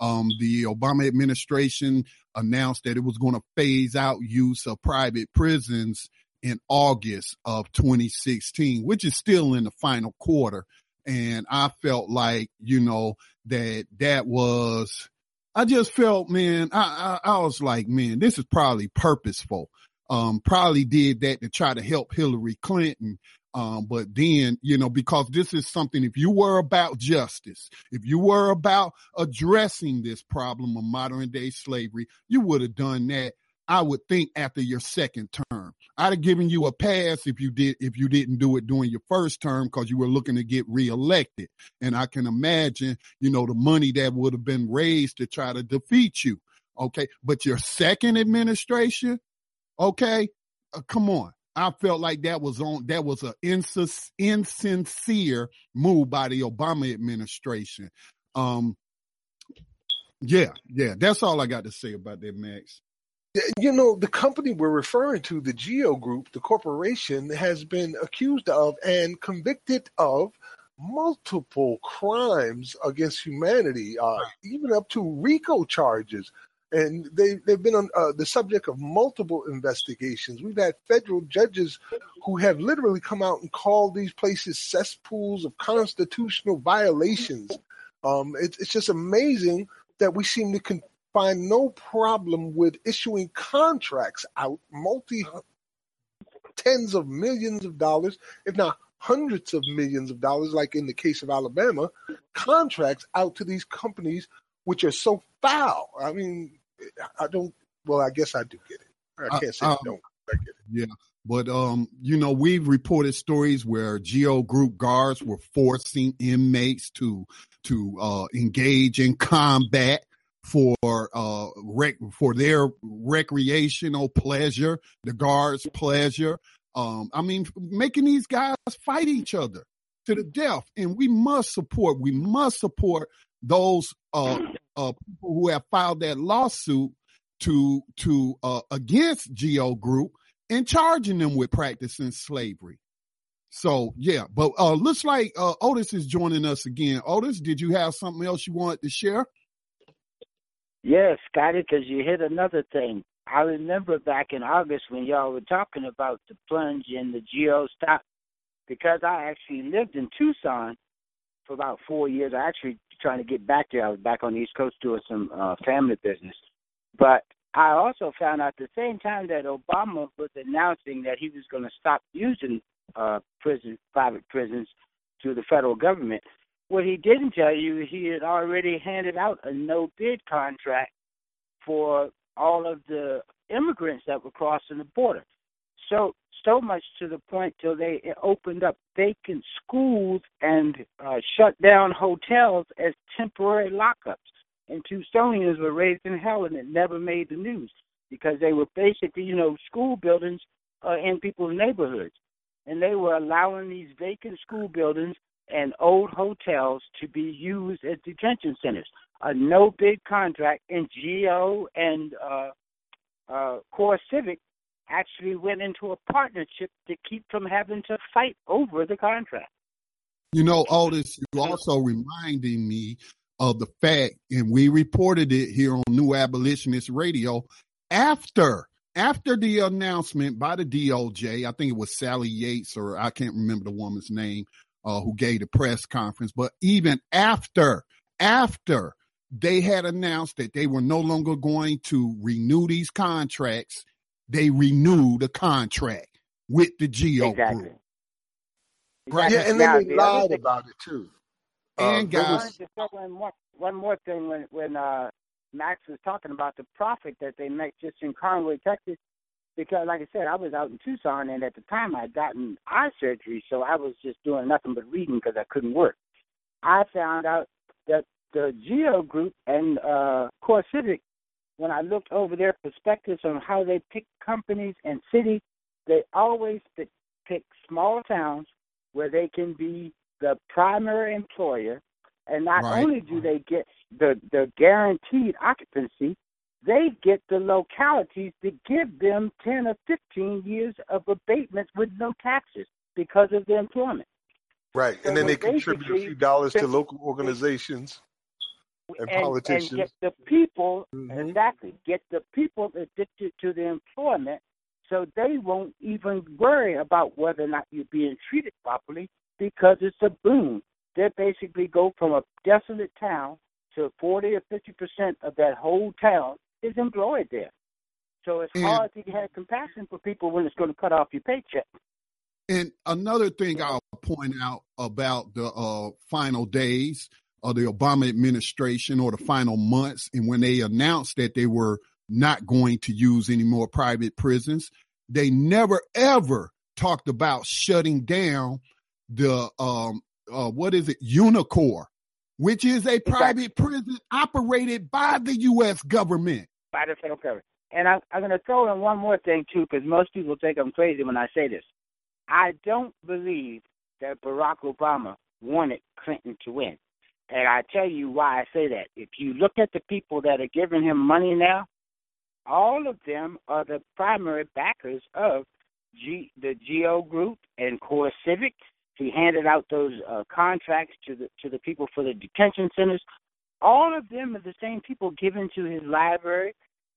[SPEAKER 3] Um, the Obama administration announced that it was going to phase out use of private prisons in August of 2016, which is still in the final quarter. And I felt like, you know, that that was, I just felt, man, I, I, I was like, man, this is probably purposeful. Um, probably did that to try to help Hillary Clinton um, but then, you know, because this is something, if you were about justice, if you were about addressing this problem of modern day slavery, you would have done that. I would think after your second term, I'd have given you a pass if you did, if you didn't do it during your first term because you were looking to get reelected. And I can imagine, you know, the money that would have been raised to try to defeat you. Okay. But your second administration, okay, uh, come on I felt like that was on that was an insincere move by the Obama administration. Um, yeah, yeah, that's all I got to say about that, Max.
[SPEAKER 2] You know, the company we're referring to, the Geo Group, the corporation, has been accused of and convicted of multiple crimes against humanity, uh, even up to RICO charges and they they've been on uh, the subject of multiple investigations. We've had federal judges who have literally come out and called these places cesspools of constitutional violations. Um, it, it's just amazing that we seem to con- find no problem with issuing contracts out, multi tens of millions of dollars, if not hundreds of millions of dollars, like in the case of Alabama, contracts out to these companies which are so foul. I mean, I don't. Well, I guess I do get it. I can't say I, um, I don't. I get it.
[SPEAKER 3] Yeah. But um, you know, we've reported stories where Geo Group guards were forcing inmates to to uh, engage in combat for uh rec- for their recreational pleasure, the guards' pleasure. Um, I mean, making these guys fight each other. to the death. And we must support, we must support those uh, uh, people who have filed that lawsuit to to uh, against Geo Group and charging them with practicing slavery. So yeah, but uh looks like uh Otis is joining us again. Otis, did you have something else you wanted to share?
[SPEAKER 9] Yes, Scotty, because you hit another thing. I remember back in August when y'all were talking about the plunge in the geo stock, because I actually lived in Tucson for about four years. I actually trying to get back there. I was back on the East Coast doing some uh, family business, but I also found out at the same time that Obama was announcing that he was going to stop using uh, prison, private prisons, to the federal government. What he didn't tell you, he had already handed out a no bid contract for all of the immigrants that were crossing the border. So so much to the point till they opened up vacant schools and uh, shut down hotels as temporary lockups. And Tucsonians were raised in hell, and it never made the news because they were basically, you know, school buildings uh, in people's neighborhoods, and they were allowing these vacant school buildings and old hotels to be used as detention centers. A no bid contract, and Geo and uh, uh, Core Civic actually went into a partnership to keep from having to fight over the contract.
[SPEAKER 3] You know, Otis, you also reminding me of the fact, and we reported it here on New Abolitionist Radio after after the announcement by the DOJ. I think it was Sally Yates, or I can't remember the woman's name, uh, who gave the press conference. But even after after they had announced that they were no longer going to renew these contracts they renew the contract with the Geo
[SPEAKER 9] exactly.
[SPEAKER 3] Group.
[SPEAKER 2] Right. Yeah, and then they lied about it too.
[SPEAKER 3] And
[SPEAKER 2] uh,
[SPEAKER 3] guys,
[SPEAKER 9] one more, one more thing when when uh, Max was talking about the profit that they make just in Conway, Texas, because like I said, I was out in Tucson, and at the time I'd gotten eye surgery, so I was just doing nothing but reading because I couldn't work. I found out that the Geo Group and uh, Core Civic when I looked over their perspectives on how they pick companies and cities, they always pick, pick small towns where they can be the primary employer. And not
[SPEAKER 3] Right.
[SPEAKER 9] only do they get the, the guaranteed occupancy, they get the localities to give them 10 or 15 years of abatements with no taxes because of their employment.
[SPEAKER 2] Right.
[SPEAKER 9] So
[SPEAKER 2] And then they
[SPEAKER 9] they
[SPEAKER 2] contribute a few dollars to local organizations and
[SPEAKER 9] and,
[SPEAKER 2] politicians.
[SPEAKER 9] and get the people
[SPEAKER 2] Mhm.
[SPEAKER 9] exactly get the people addicted to the employment so they won't even worry about whether or not you're being treated properly because it's a boom. They basically go from a desolate town to 40 or 50 percent of that whole town is employed there. So it's
[SPEAKER 3] And-
[SPEAKER 9] hard to have compassion for people when it's going to cut off your paycheck.
[SPEAKER 3] And another thing I'll point out about the uh, final days of the Obama administration or the final months, and when they announced that they were not going to use any more private prisons, they never ever talked about shutting down the um uh, what is it Unicor, which is a private prison operated by the U.S. government.
[SPEAKER 9] by the federal government. And I, I'm going to throw in one more thing too, because most people think I'm crazy when I say this. I don't believe that Barack Obama wanted Clinton to win, and I tell you why I say that. If you look at the people that are giving him money now, all of them are the primary backers of G, the Geo Group and Core Civic. He handed out those uh, contracts to the to the people for the detention centers. All of them are the same people given to his library,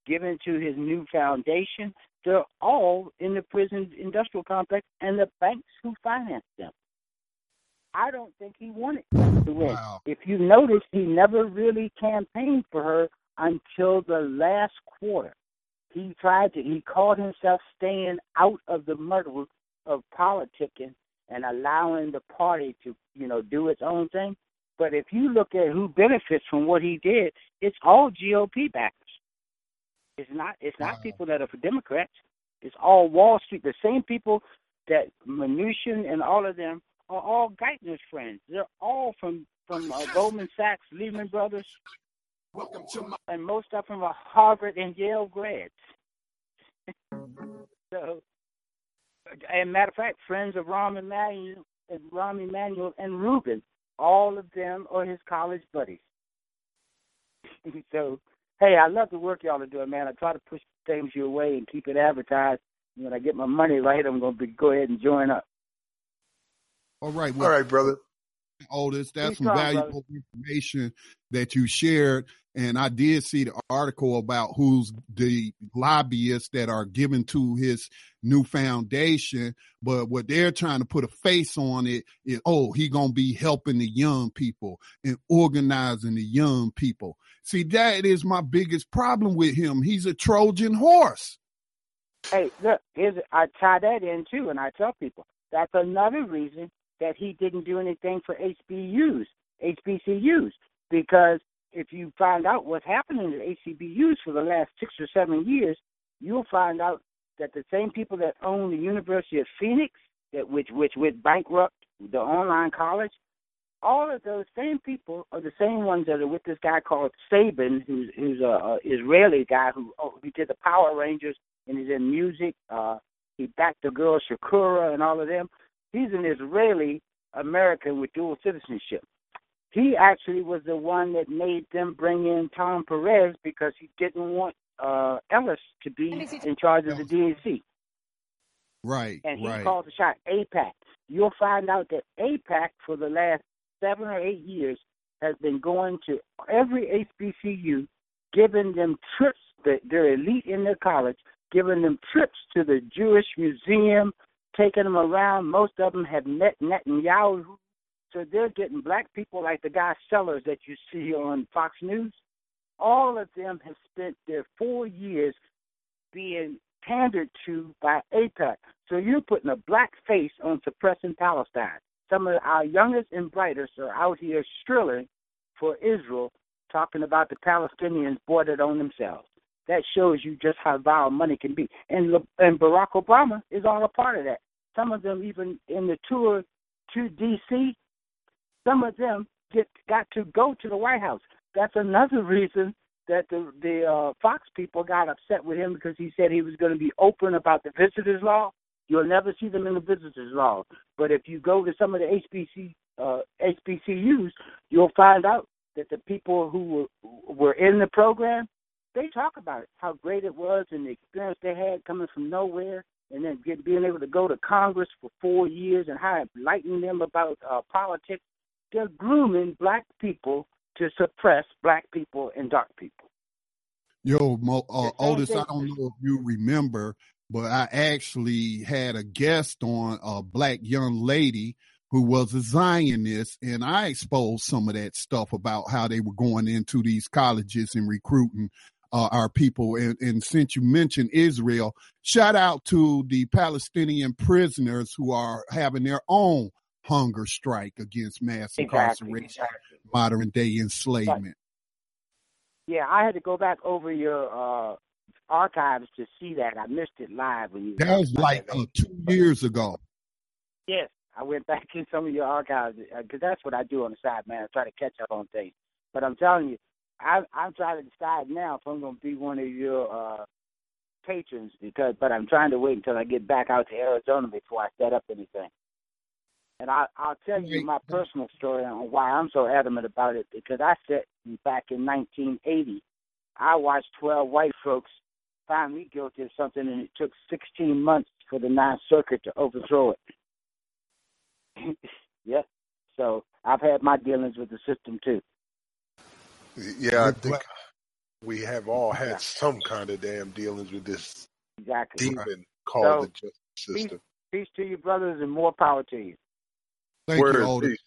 [SPEAKER 9] given to his new foundation. They're all in the prison industrial complex and the banks who finance them. I don't think he wanted to win.
[SPEAKER 3] Wow.
[SPEAKER 9] If you notice, he never really campaigned for her until the last quarter. He tried to, he called himself staying out of the muddle of politicking and allowing the party to, you know, do its own thing. But if you look at who benefits from what he did, it's all GOP backers. It's not it's not
[SPEAKER 3] Wow.
[SPEAKER 9] people that are for Democrats. It's all Wall Street. The same people that Mnuchin and all of them are all Geithner's friends. They're all from from uh, Goldman Sachs, Lehman Brothers, my- and most of them are Harvard and Yale grads. so, and matter of fact, friends of Rahm Emanuel and Rahm Emanuel and Rubin. All of them are his college buddies. so, hey, I love the work y'all are doing, man. I try to push things your way and keep it advertised. When I get my money right, I'm going to be, go ahead and join up.
[SPEAKER 3] All right. Well,
[SPEAKER 2] All right, brother.
[SPEAKER 3] Otis, that's
[SPEAKER 9] Please
[SPEAKER 3] some
[SPEAKER 9] come,
[SPEAKER 3] valuable information that you shared. And I did see the article about who's the lobbyists that are given to his new foundation. But what they're trying to put a face on it is, oh, he gonna be helping the young people and organizing the young people. See, that is my biggest problem with him. He's a Trojan horse.
[SPEAKER 9] Hey, look, here's I tie that in too, and I tell people that's another reason that he didn't do anything for HBUs, HBCUs, because if you find out what's happening at HBCUs for the last six or seven years, you'll find out that the same people that own the University of Phoenix, that which which went bankrupt, the online college, all of those same people are the same ones that are with this guy called Saban, who's who's a, a Israeli guy who oh, he did the Power Rangers and he's in music. Uh, he backed the girl Shakura and all of them. He's an Israeli American with dual citizenship. He actually was the one that made them bring in Tom Perez because he didn't want uh, Ellis to be in charge of the DNC.
[SPEAKER 3] Right,
[SPEAKER 9] And he
[SPEAKER 3] right.
[SPEAKER 9] called the shot. AIPAC. You'll find out that AIPAC for the last seven or eight years has been going to every HBCU, giving them trips. That they're elite in their college, giving them trips to the Jewish Museum, taking them around. Most of them have met Netanyahu, so they're getting black people like the guy Sellers that you see on Fox News. All of them have spent their four years being pandered to by AIPAC. So you're putting a black face on suppressing Palestine. Some of our youngest and brightest are out here strilling for Israel, talking about the Palestinians it on themselves. That shows you just how vile money can be. And and Barack Obama is all a part of that. Some of them even in the tour to D.C. Some of them get got to go to the White House. That's another reason that the the uh, Fox people got upset with him because he said he was going to be open about the visitors law. You'll never see them in the visitors law. But if you go to some of the HBC uh, HBCUs, you'll find out that the people who were were in the program they talk about it, how great it was and the experience they had coming from nowhere, and then get, being able to go to Congress for four years and how it enlightened them about uh, politics. They're grooming black people to suppress black people and dark people.
[SPEAKER 3] Yo, Mo, uh, Otis, I don't know if you remember, but I actually had a guest on a black young lady who was a Zionist, and I exposed some of that stuff about how they were going into these colleges and recruiting uh, our people. And, and since you mentioned Israel, shout out to the Palestinian prisoners who are having their own hunger strike against mass
[SPEAKER 9] Exactly,
[SPEAKER 3] incarceration,
[SPEAKER 9] exactly.
[SPEAKER 3] modern day enslavement.
[SPEAKER 9] Yeah, I had to go back over your uh, archives to see that. I missed it live when you.
[SPEAKER 3] That was like uh, two years ago.
[SPEAKER 9] Yes, I went back in some of your archives because that's what I do on the side, man. I try to catch up on things. But I'm telling you, I, I'm trying to decide now if I'm going to be one of your uh, patrons because. But I'm trying to wait until I get back out to Arizona before I set up anything. And I, I'll tell you my personal story on why I'm so adamant about it because I said back in 1980, I watched 12 white folks find me guilty of something, and it took 16 months for the Ninth Circuit to overthrow it. yeah. So I've had my dealings with the system too.
[SPEAKER 2] Yeah, I think we have all had some kind of damn dealings with this
[SPEAKER 9] Exactly.
[SPEAKER 2] demon called
[SPEAKER 9] So,
[SPEAKER 2] the justice
[SPEAKER 9] Peace,
[SPEAKER 2] system.
[SPEAKER 9] peace to you, brothers, and more power to you.
[SPEAKER 3] Thank
[SPEAKER 2] Word,
[SPEAKER 3] you, Otis.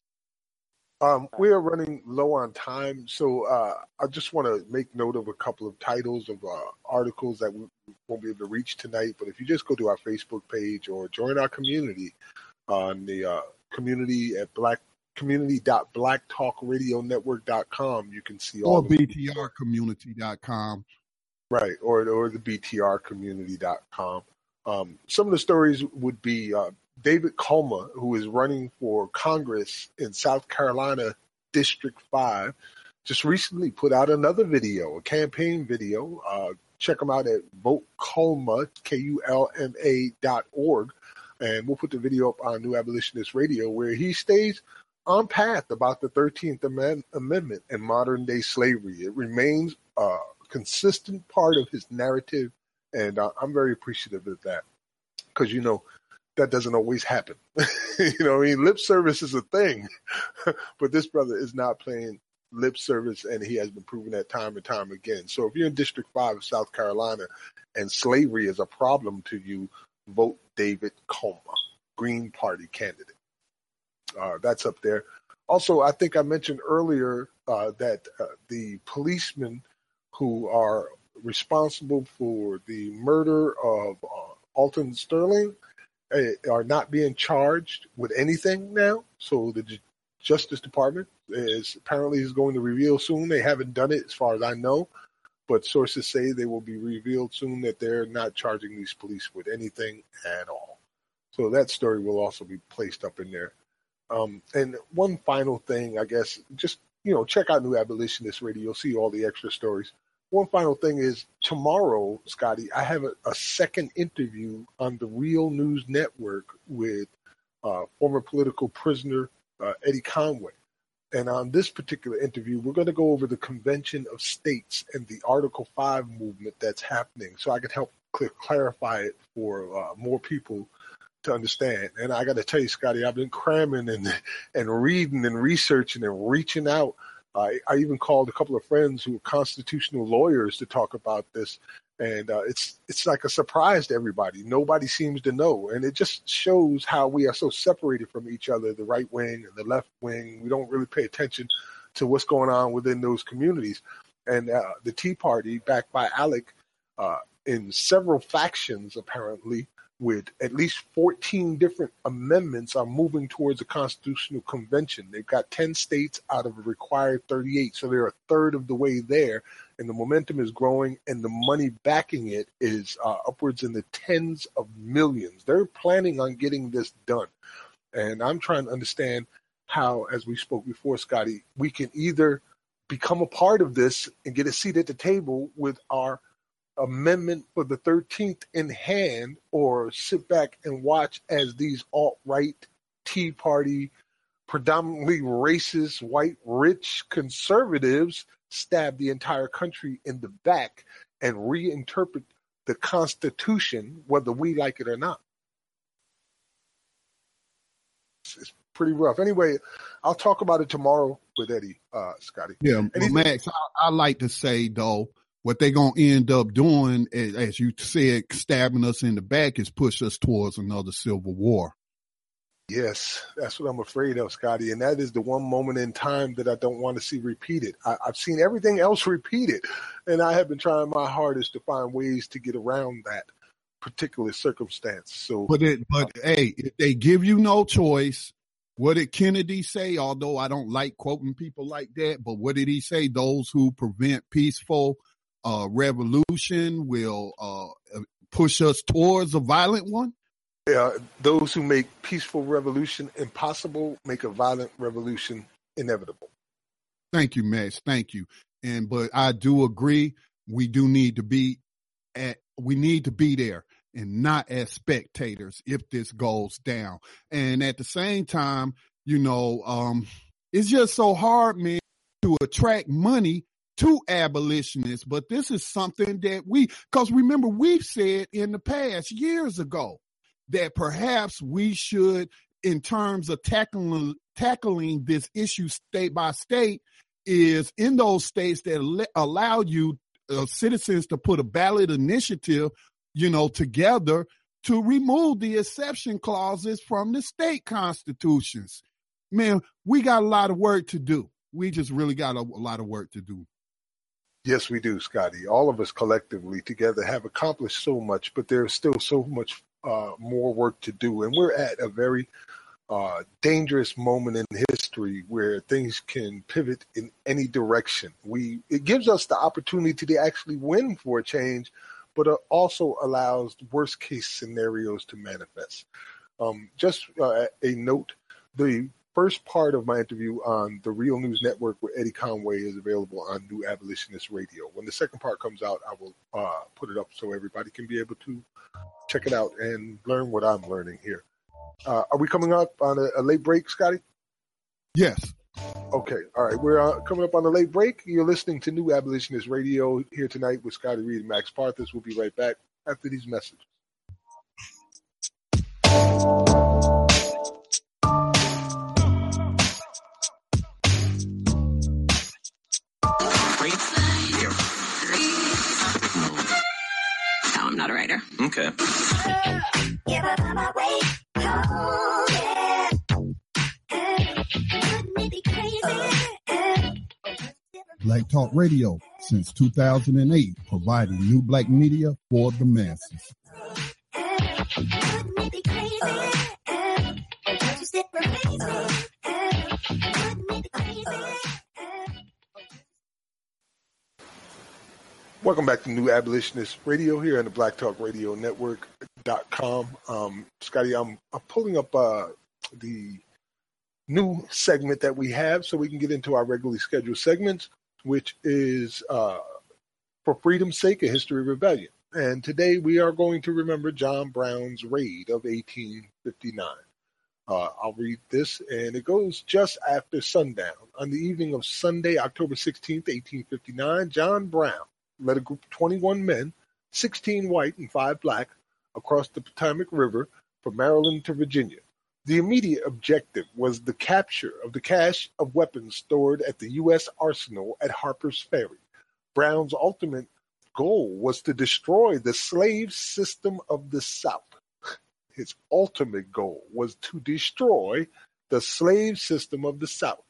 [SPEAKER 2] Um, we are running low on time, so uh, I just want to make note of a couple of titles of uh, articles that we won't be able to reach tonight. But if you just go to our Facebook page or join our community on the uh, community at black community.blacktalkradionetwork.com, you can see all
[SPEAKER 3] Or btrcommunity.com.
[SPEAKER 2] Right, or or the BTRcommunity.com. Um, some of the stories would be uh, David Kulma, who is running for Congress in South Carolina District 5, just recently put out another video, a campaign video. Uh, check them out at votekulma, K-U-L-M-A dot org. And we'll put the video up on New Abolitionist Radio where he stays on path about the 13th Amendment and modern day slavery. It remains a consistent part of his narrative, and I'm very appreciative of that because, you know, that doesn't always happen. you know, I mean, lip service is a thing, but this brother is not playing lip service, and he has been proving that time and time again. So if you're in District 5 of South Carolina and slavery is a problem to you, vote David Kulma, Green Party candidate. Uh, that's up there. Also, I think I mentioned earlier uh, that uh, the policemen who are responsible for the murder of uh, Alton Sterling uh, are not being charged with anything now. So the Justice Department is apparently is going to reveal soon. They haven't done it as far as I know, but sources say they will be revealed soon that they're not charging these police with anything at all. So that story will also be placed up in there. Um, and one final thing, I guess, just you know, check out New Abolitionist Radio. You'll see all the extra stories. One final thing is tomorrow, Scotty, I have a, a second interview on the Real News Network with uh, former political prisoner uh, Eddie Conway. And on this particular interview, we're going to go over the Convention of States and the Article 5 movement that's happening so I can help cl- clarify it for uh, more people to understand. And I got to tell you, Scotty, I've been cramming and, and reading and researching and reaching out. I, I even called a couple of friends who are constitutional lawyers to talk about this and uh, it's it's like a surprise to everybody. Nobody seems to know, and it just shows how we are so separated from each other. The right wing and the left wing. We don't really pay attention to what's going on within those communities. And uh, the Tea Party, backed by ALEC, uh, in several factions apparently, with at least 14 different amendments, are moving towards a constitutional convention. They've got 10 states out of a required 38, so they're a third of the way there and the momentum is growing, and the money backing it is uh, upwards in the tens of millions. They're planning on getting this done, and I'm trying to understand how, as we spoke before, Scotty, we can either become a part of this and get a seat at the table with our amendment for the 13th in hand, or sit back and watch as these alt right Tea Party, predominantly racist, white, rich conservatives stab the entire country in the back and reinterpret the Constitution, whether we like it or not. It's, pretty rough. Anyway, I'll talk about it tomorrow with Eddie, uh, Scotty.
[SPEAKER 3] Yeah, Max, I, I, like to say though, what they're gonna end up doing, as you said, stabbing us in the back, is push us towards another civil war.
[SPEAKER 2] Yes, that's what I'm afraid of, Scotty. And that is the one moment in time that I don't want to see repeated. I, have seen everything else repeated, and I have been trying my hardest to find ways to get around that particular circumstance. So,
[SPEAKER 3] but it, but uh, hey, if they give you no choice, what did Kennedy say? Although I don't like quoting people like that, but what did he say? Those who prevent peaceful uh, revolution will uh, push us towards a violent one.
[SPEAKER 2] Uh, those who make peaceful revolution impossible make a violent revolution inevitable.
[SPEAKER 3] Thank you, Max. Thank you. And but I do agree we do need to be at we need to be there and not as spectators if this goes down. And at the same time, you know, um, it's just so hard, man, to attract money to abolitionists. But this is something that we, because remember, we've said in the past years ago, that perhaps we should, in terms of tackling tackling this issue state by state, is in those states that allow you uh, citizens to put a ballot initiative, you know, together to remove the exception clauses from the state constitutions. Man, we got a lot of work to do. We just really got a, a lot of work to do.
[SPEAKER 2] Yes, we do, Scotty. All of us collectively together have accomplished so much, but there's still so much uh, more work to do. And we're at a very uh, dangerous moment in history where things can pivot in any direction. We it gives us the opportunity to actually win for a change, but it also allows worst case scenarios to manifest. Um, just uh, a note: the first part of my interview on the Real News Network with Eddie Conway is available on New Abolitionist Radio. When the second part comes out, I will uh, put it up so everybody can be able to check it out and learn what I'm learning here. Uh, are we coming up on a, a late break, Scotty?
[SPEAKER 3] Yes.
[SPEAKER 2] Okay. All right. We're uh, coming up on a late break. You're listening to New Abolitionist Radio here tonight with Scotty Reed and Max Parthas. We'll be right back after these messages.
[SPEAKER 10] No, I'm not a writer.
[SPEAKER 11] Okay.
[SPEAKER 8] Black Talk Radio since 2008, providing new black media for the masses.
[SPEAKER 2] Welcome back to New Abolitionist Radio here on the Black Talk Radio Network.com. Um, Scotty, I'm, I'm pulling up uh, the new segment that we have so we can get into our regularly scheduled segments, which is uh, For Freedom's Sake, a History of Rebellion. And today we are going to remember John Brown's raid of 1859. Uh, I'll read this, and it goes just after sundown. On the evening of Sunday, October 16th, 1859, John Brown led a group of 21 men, 16 white and 5 black, across the Potomac River from Maryland to Virginia. The immediate objective was the capture of the cache of weapons stored at the U.S. arsenal at Harper's Ferry. Brown's ultimate goal was to destroy the slave system of the South. His ultimate goal was to destroy the slave system of the South.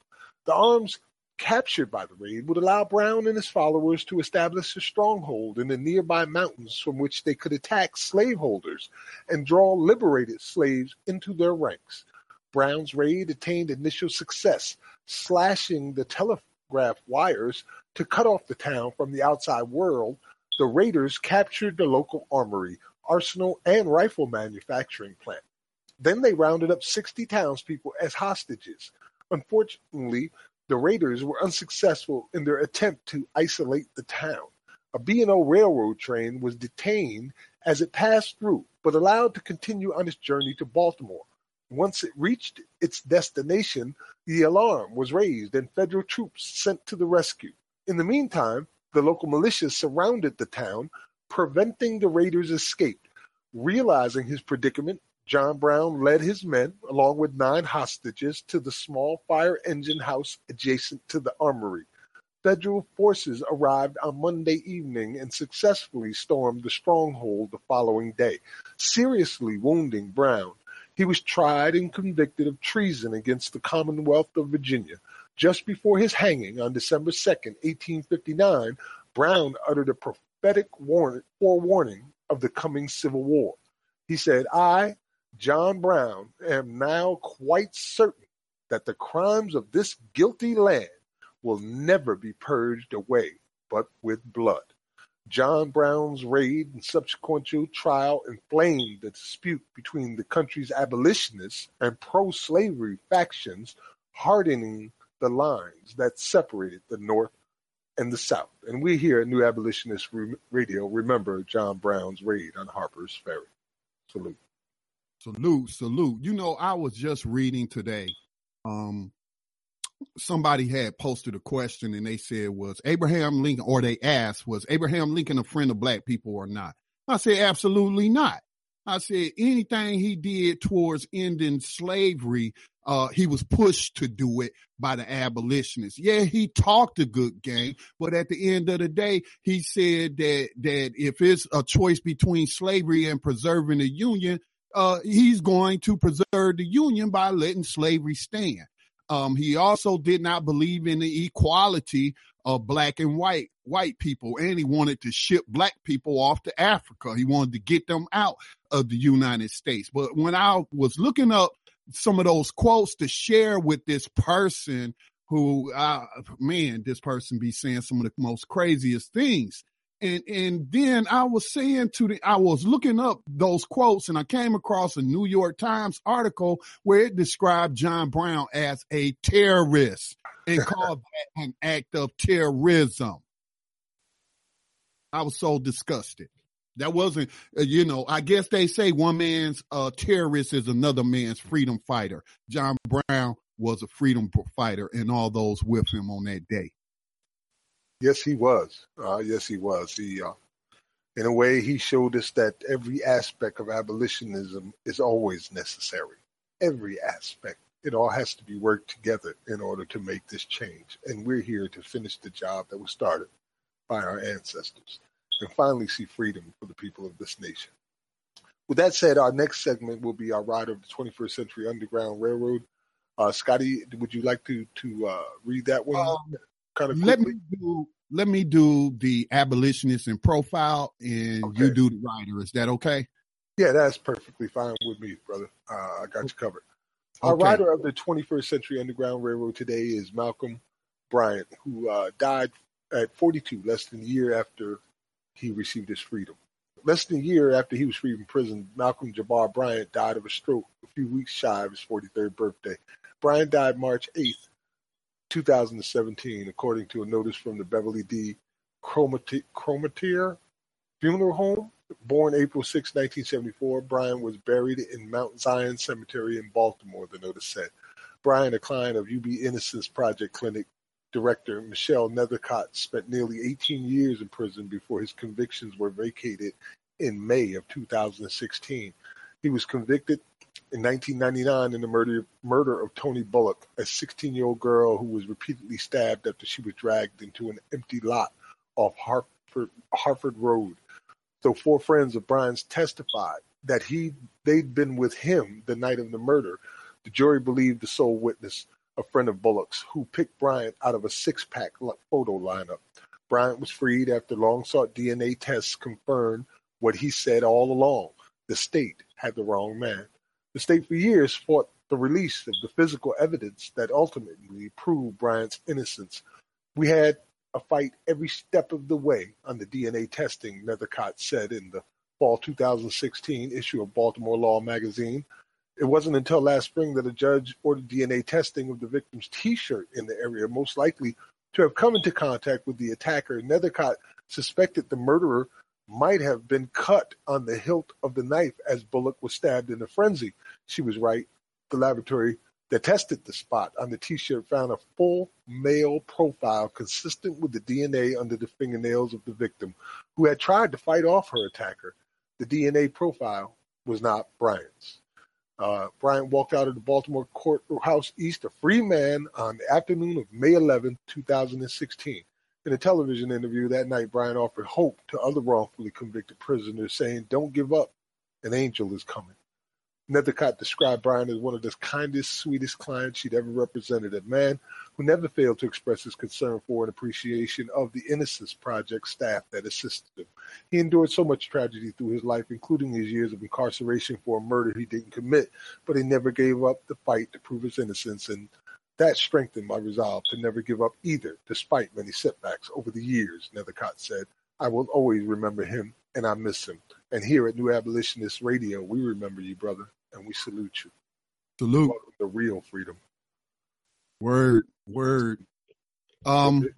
[SPEAKER 2] The arms captured by the raid would allow Brown and his followers to establish a stronghold in the nearby mountains from which they could attack slaveholders and draw liberated slaves into their ranks. Brown's raid attained initial success, slashing the telegraph wires to cut off the town from the outside world. The raiders captured the local armory, arsenal, and rifle manufacturing plant. Then they rounded up 60 townspeople as hostages. Unfortunately, the raiders were unsuccessful in their attempt to isolate the town. A B&O railroad train was detained as it passed through, but allowed to continue on its journey to Baltimore. Once it reached its destination, the alarm was raised and federal troops sent to the rescue. In the meantime, the local militia surrounded the town, preventing the raiders' escape. Realizing his predicament, John Brown led his men, along with nine hostages, to the small fire engine house adjacent to the armory. Federal forces arrived on Monday evening and successfully stormed the stronghold the following day, seriously wounding Brown. He was tried and convicted of treason against the Commonwealth of Virginia. Just before his hanging on December 2, 1859, Brown uttered a prophetic forewarning of the coming Civil War. He said, I, John Brown, am now quite certain that the crimes of this guilty land will never be purged away but with blood. John Brown's raid and subsequent trial inflamed the dispute between the country's abolitionists and pro slavery factions, hardening the lines that separated the North and the South. And we here at New Abolitionist Radio remember John Brown's raid on Harper's Ferry. Salute.
[SPEAKER 3] Salute, salute. You know, I was just reading today. Um, somebody had posted a question and they said, was Abraham Lincoln, or they asked, was Abraham Lincoln a friend of black people or not? I said, absolutely not. I said anything he did towards ending slavery, uh, he was pushed to do it by the abolitionists. Yeah, he talked a good game, but at the end of the day, he said that, that if it's a choice between slavery and preserving the union, uh, he's going to preserve the union by letting slavery stand. Um, he also did not believe in the equality of black and white white people, and he wanted to ship black people off to Africa. He wanted to get them out of the United States. But when I was looking up some of those quotes to share with this person who, uh, man, this person be saying some of the most craziest things. And and then I was saying to the I was looking up those quotes and I came across a New York Times article where it described John Brown as a terrorist and called that an act of terrorism. I was so disgusted. That wasn't, uh, you know, I guess they say one man's uh, terrorist is another man's freedom fighter. John Brown was a freedom fighter and all those with him on that day.
[SPEAKER 2] Yes, he was. Uh, yes, he was. He, uh, in a way, he showed us that every aspect of abolitionism is always necessary. Every aspect. It all has to be worked together in order to make this change. And we're here to finish the job that was started by our ancestors and finally see freedom for the people of this nation. With that said, our next segment will be our ride of the 21st Century Underground Railroad. Uh, Scotty, would you like to to uh, read that one? Um,
[SPEAKER 3] kind of let me do let me do the abolitionist in profile, and okay. you do the writer. Is that okay?
[SPEAKER 2] Yeah, that's perfectly fine with me, brother. Uh, I got you covered. Okay. Our rider of the 21st Century Underground Railroad today is Malcolm Bryant, who uh, died at 42, less than a year after he received his freedom. Less than a year after he was freed from prison, Malcolm Jabbar Bryant died of a stroke a few weeks shy of his 43rd birthday. Bryant died March 8th, 2017, according to a notice from the Beverly D. Cromartie Funeral Home. Born April 6, 1974, Bryant was buried in Mount Zion Cemetery in Baltimore, the notice said. Bryant a client of UB Innocence Project Clinic, director Michelle Nethercott spent nearly 18 years in prison before his convictions were vacated in May of 2016. He was convicted in 1999 in the murder, murder of Toni Bullock, a 16 year old girl who was repeatedly stabbed after she was dragged into an empty lot off Hartford Road. So four friends of Bryant's testified that he they'd been with him the night of the murder. The jury believed the sole witness a friend of Bullock's, who picked Bryant out of a six pack photo lineup. Bryant was freed after long sought DNA tests confirmed what he said all along the state had the wrong man. The state for years fought the release of the physical evidence that ultimately proved Bryant's innocence. We had a fight every step of the way on the DNA testing, Nethercott said in the fall 2016 issue of Baltimore Law magazine. It wasn't until last spring that a judge ordered DNA testing of the victim's T-shirt in the area, most likely to have come into contact with the attacker. Nethercott suspected the murderer might have been cut on the hilt of the knife as Bullock was stabbed in a frenzy. She was right. The laboratory that tested the spot on the T-shirt found a full male profile consistent with the DNA under the fingernails of the victim, who had tried to fight off her attacker. The DNA profile was not Bryant's. Uh, Bryant walked out of the Baltimore courthouse east a free man on the afternoon of May 11, 2016. In a television interview that night, Bryant offered hope to other wrongfully convicted prisoners, saying, Don't give up. An angel is coming. Nethercott described Bryant as one of the kindest, sweetest clients she'd ever represented, a man who never failed to express his concern for and appreciation of the Innocence Project staff that assisted him. He endured so much tragedy through his life, including his years of incarceration for a murder he didn't commit, but he never gave up the fight to prove his innocence, and that strengthened my resolve to never give up either, despite many setbacks over the years, Nethercott said. I will always remember him, and I miss him. And here at New Abolitionist Radio, we remember you, brother, and we salute you.
[SPEAKER 3] Salute.
[SPEAKER 2] The real freedom.
[SPEAKER 3] Word, word. Um,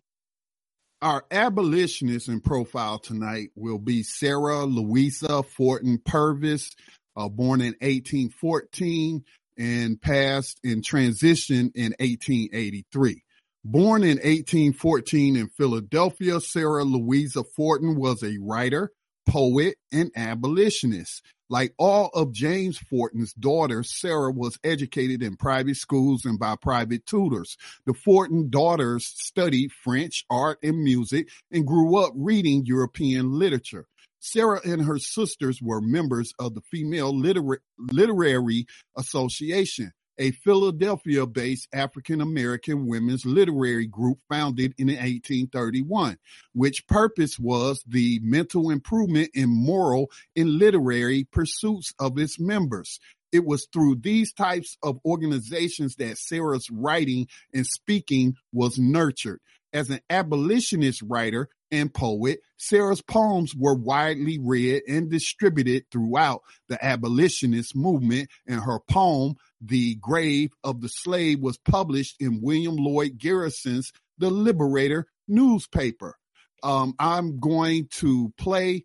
[SPEAKER 3] our abolitionist in profile tonight will be Sarah Louisa Forten Purvis, uh, born in 1814 and passed in transition in 1883. Born in 1814 in Philadelphia, Sarah Louisa Forten was a writer, poet, and abolitionist. Like all of James Forten's daughters, Sarah was educated in private schools and by private tutors. The Forten daughters studied French, art, and music and grew up reading European literature. Sarah and her sisters were members of the Female Liter- Literary Association a Philadelphia based African American women's literary group founded in 1831, which purpose was the mental improvement in moral and literary pursuits of its members. It was through these types of organizations that Sarah's writing and speaking was nurtured. As an abolitionist writer, and poet, Sarah's poems were widely read and distributed throughout the abolitionist movement, and her poem, The Grave of the Slave, was published in William Lloyd Garrison's The Liberator newspaper. Um, I'm going to play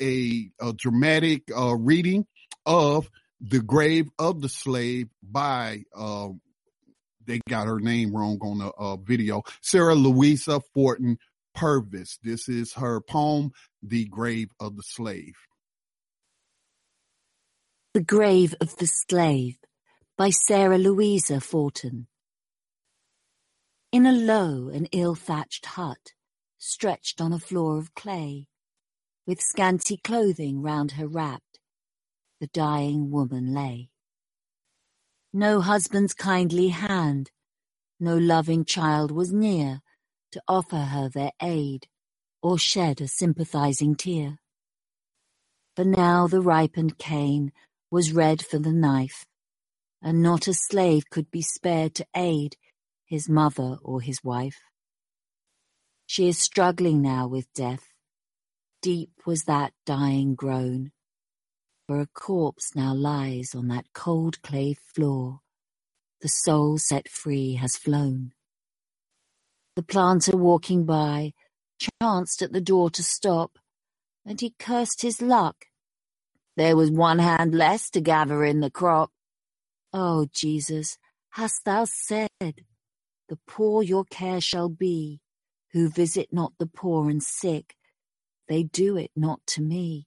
[SPEAKER 3] a, a dramatic uh, reading of The Grave of the Slave by uh, they got her name wrong on the uh, video. Sarah Louisa Forten Purvis. This is her poem, The Grave of the Slave.
[SPEAKER 10] The Grave of the Slave by Sarah Louisa Forten. In a low and ill-thatched hut, stretched on a floor of clay, with scanty clothing round her wrapped, the dying woman lay. No husband's kindly hand, no loving child was near to offer her their aid or shed a sympathizing tear. For now the ripened cane was red for the knife, and not a slave could be spared to aid his mother or his wife. She is struggling now with death. Deep was that dying groan for a corpse now lies on that cold clay floor. The soul set free has flown. The planter walking by chanced at the door to stop, and he cursed his luck. There was one hand less to gather in the crop. Oh, Jesus, hast thou said, The poor your care shall be, who visit not the poor and sick, they do it not to me.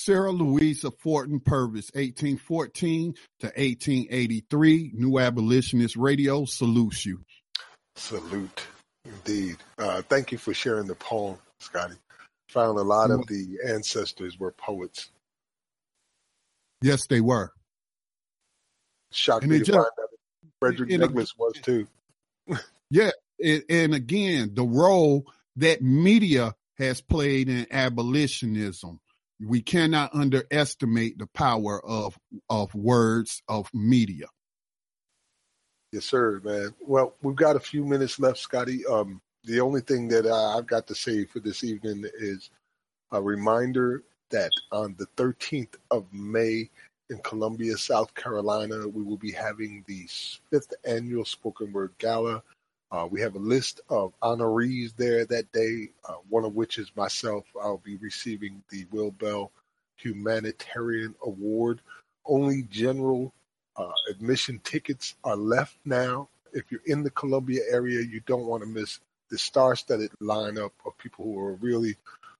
[SPEAKER 3] Sarah Louisa Forten Purvis, 1814 to 1883, New Abolitionist Radio salutes you.
[SPEAKER 2] Salute, indeed. Uh, thank you for sharing the poem, Scotty. Found a lot of the ancestors were poets.
[SPEAKER 3] Yes, they were.
[SPEAKER 2] Shocked me to just, find that Frederick Douglass was too.
[SPEAKER 3] yeah, and, and again, the role that media has played in abolitionism we cannot underestimate the power of of words of media.
[SPEAKER 2] Yes, sir, man. Well, we've got a few minutes left, Scotty. Um, the only thing that I've got to say for this evening is a reminder that on the 13th of May in Columbia, South Carolina, we will be having the fifth annual Spoken Word Gala uh, we have a list of honorees there that day, uh, one of which is myself. I'll be receiving the Will Bell Humanitarian Award. Only general uh, admission tickets are left now. If you're in the Columbia area, you don't want to miss the star-studded lineup of people who are really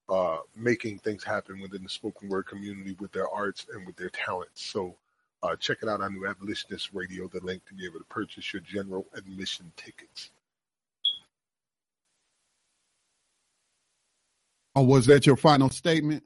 [SPEAKER 2] uh, making things happen within the spoken word community with their arts and with their talents. So uh, check it out on New Abolitionist Radio, the link to be able to purchase your general admission tickets.
[SPEAKER 3] Or was that your final statement?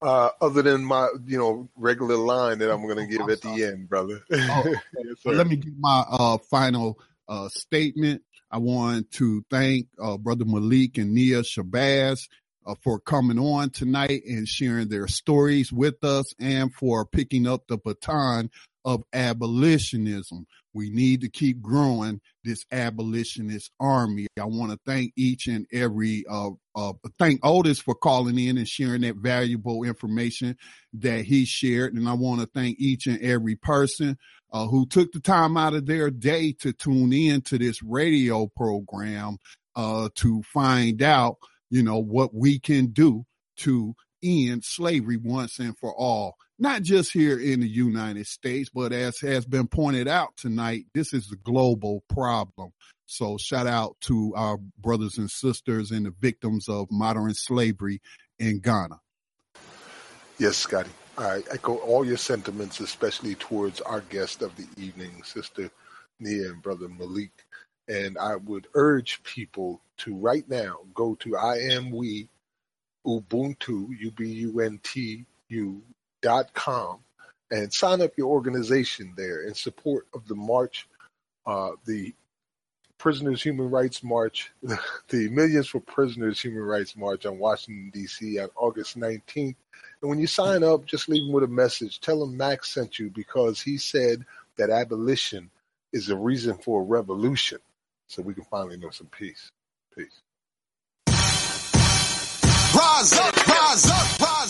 [SPEAKER 2] Uh, other than my, you know, regular line that I'm going to give at the end, brother. Oh,
[SPEAKER 3] yes, let me give my uh, final uh, statement. I want to thank uh, Brother Malik and Nia Shabazz uh, for coming on tonight and sharing their stories with us and for picking up the baton of abolitionism. We need to keep growing this abolitionist army. I want to thank each and every, uh, uh, thank Otis for calling in and sharing that valuable information that he shared. And I want to thank each and every person uh, who took the time out of their day to tune in to this radio program uh, to find out, you know, what we can do to end slavery once and for all not just here in the United States, but as has been pointed out tonight, this is a global problem. So shout out to our brothers and sisters and the victims of modern slavery in Ghana.
[SPEAKER 2] Yes, Scotty. I echo all your sentiments, especially towards our guest of the evening, Sister Nia and Brother Malik. And I would urge people to right now go to I am we Ubuntu, U B U N T U dot com and sign up your organization there in support of the march, uh, the Prisoners Human Rights March, the Millions for Prisoners Human Rights March on Washington, D.C. on August 19th. And when you sign up, just leave them with a message. Tell them Max sent you because he said that abolition is a reason for a revolution so we can finally know some peace. Peace.
[SPEAKER 1] Rise up, rise up, rise.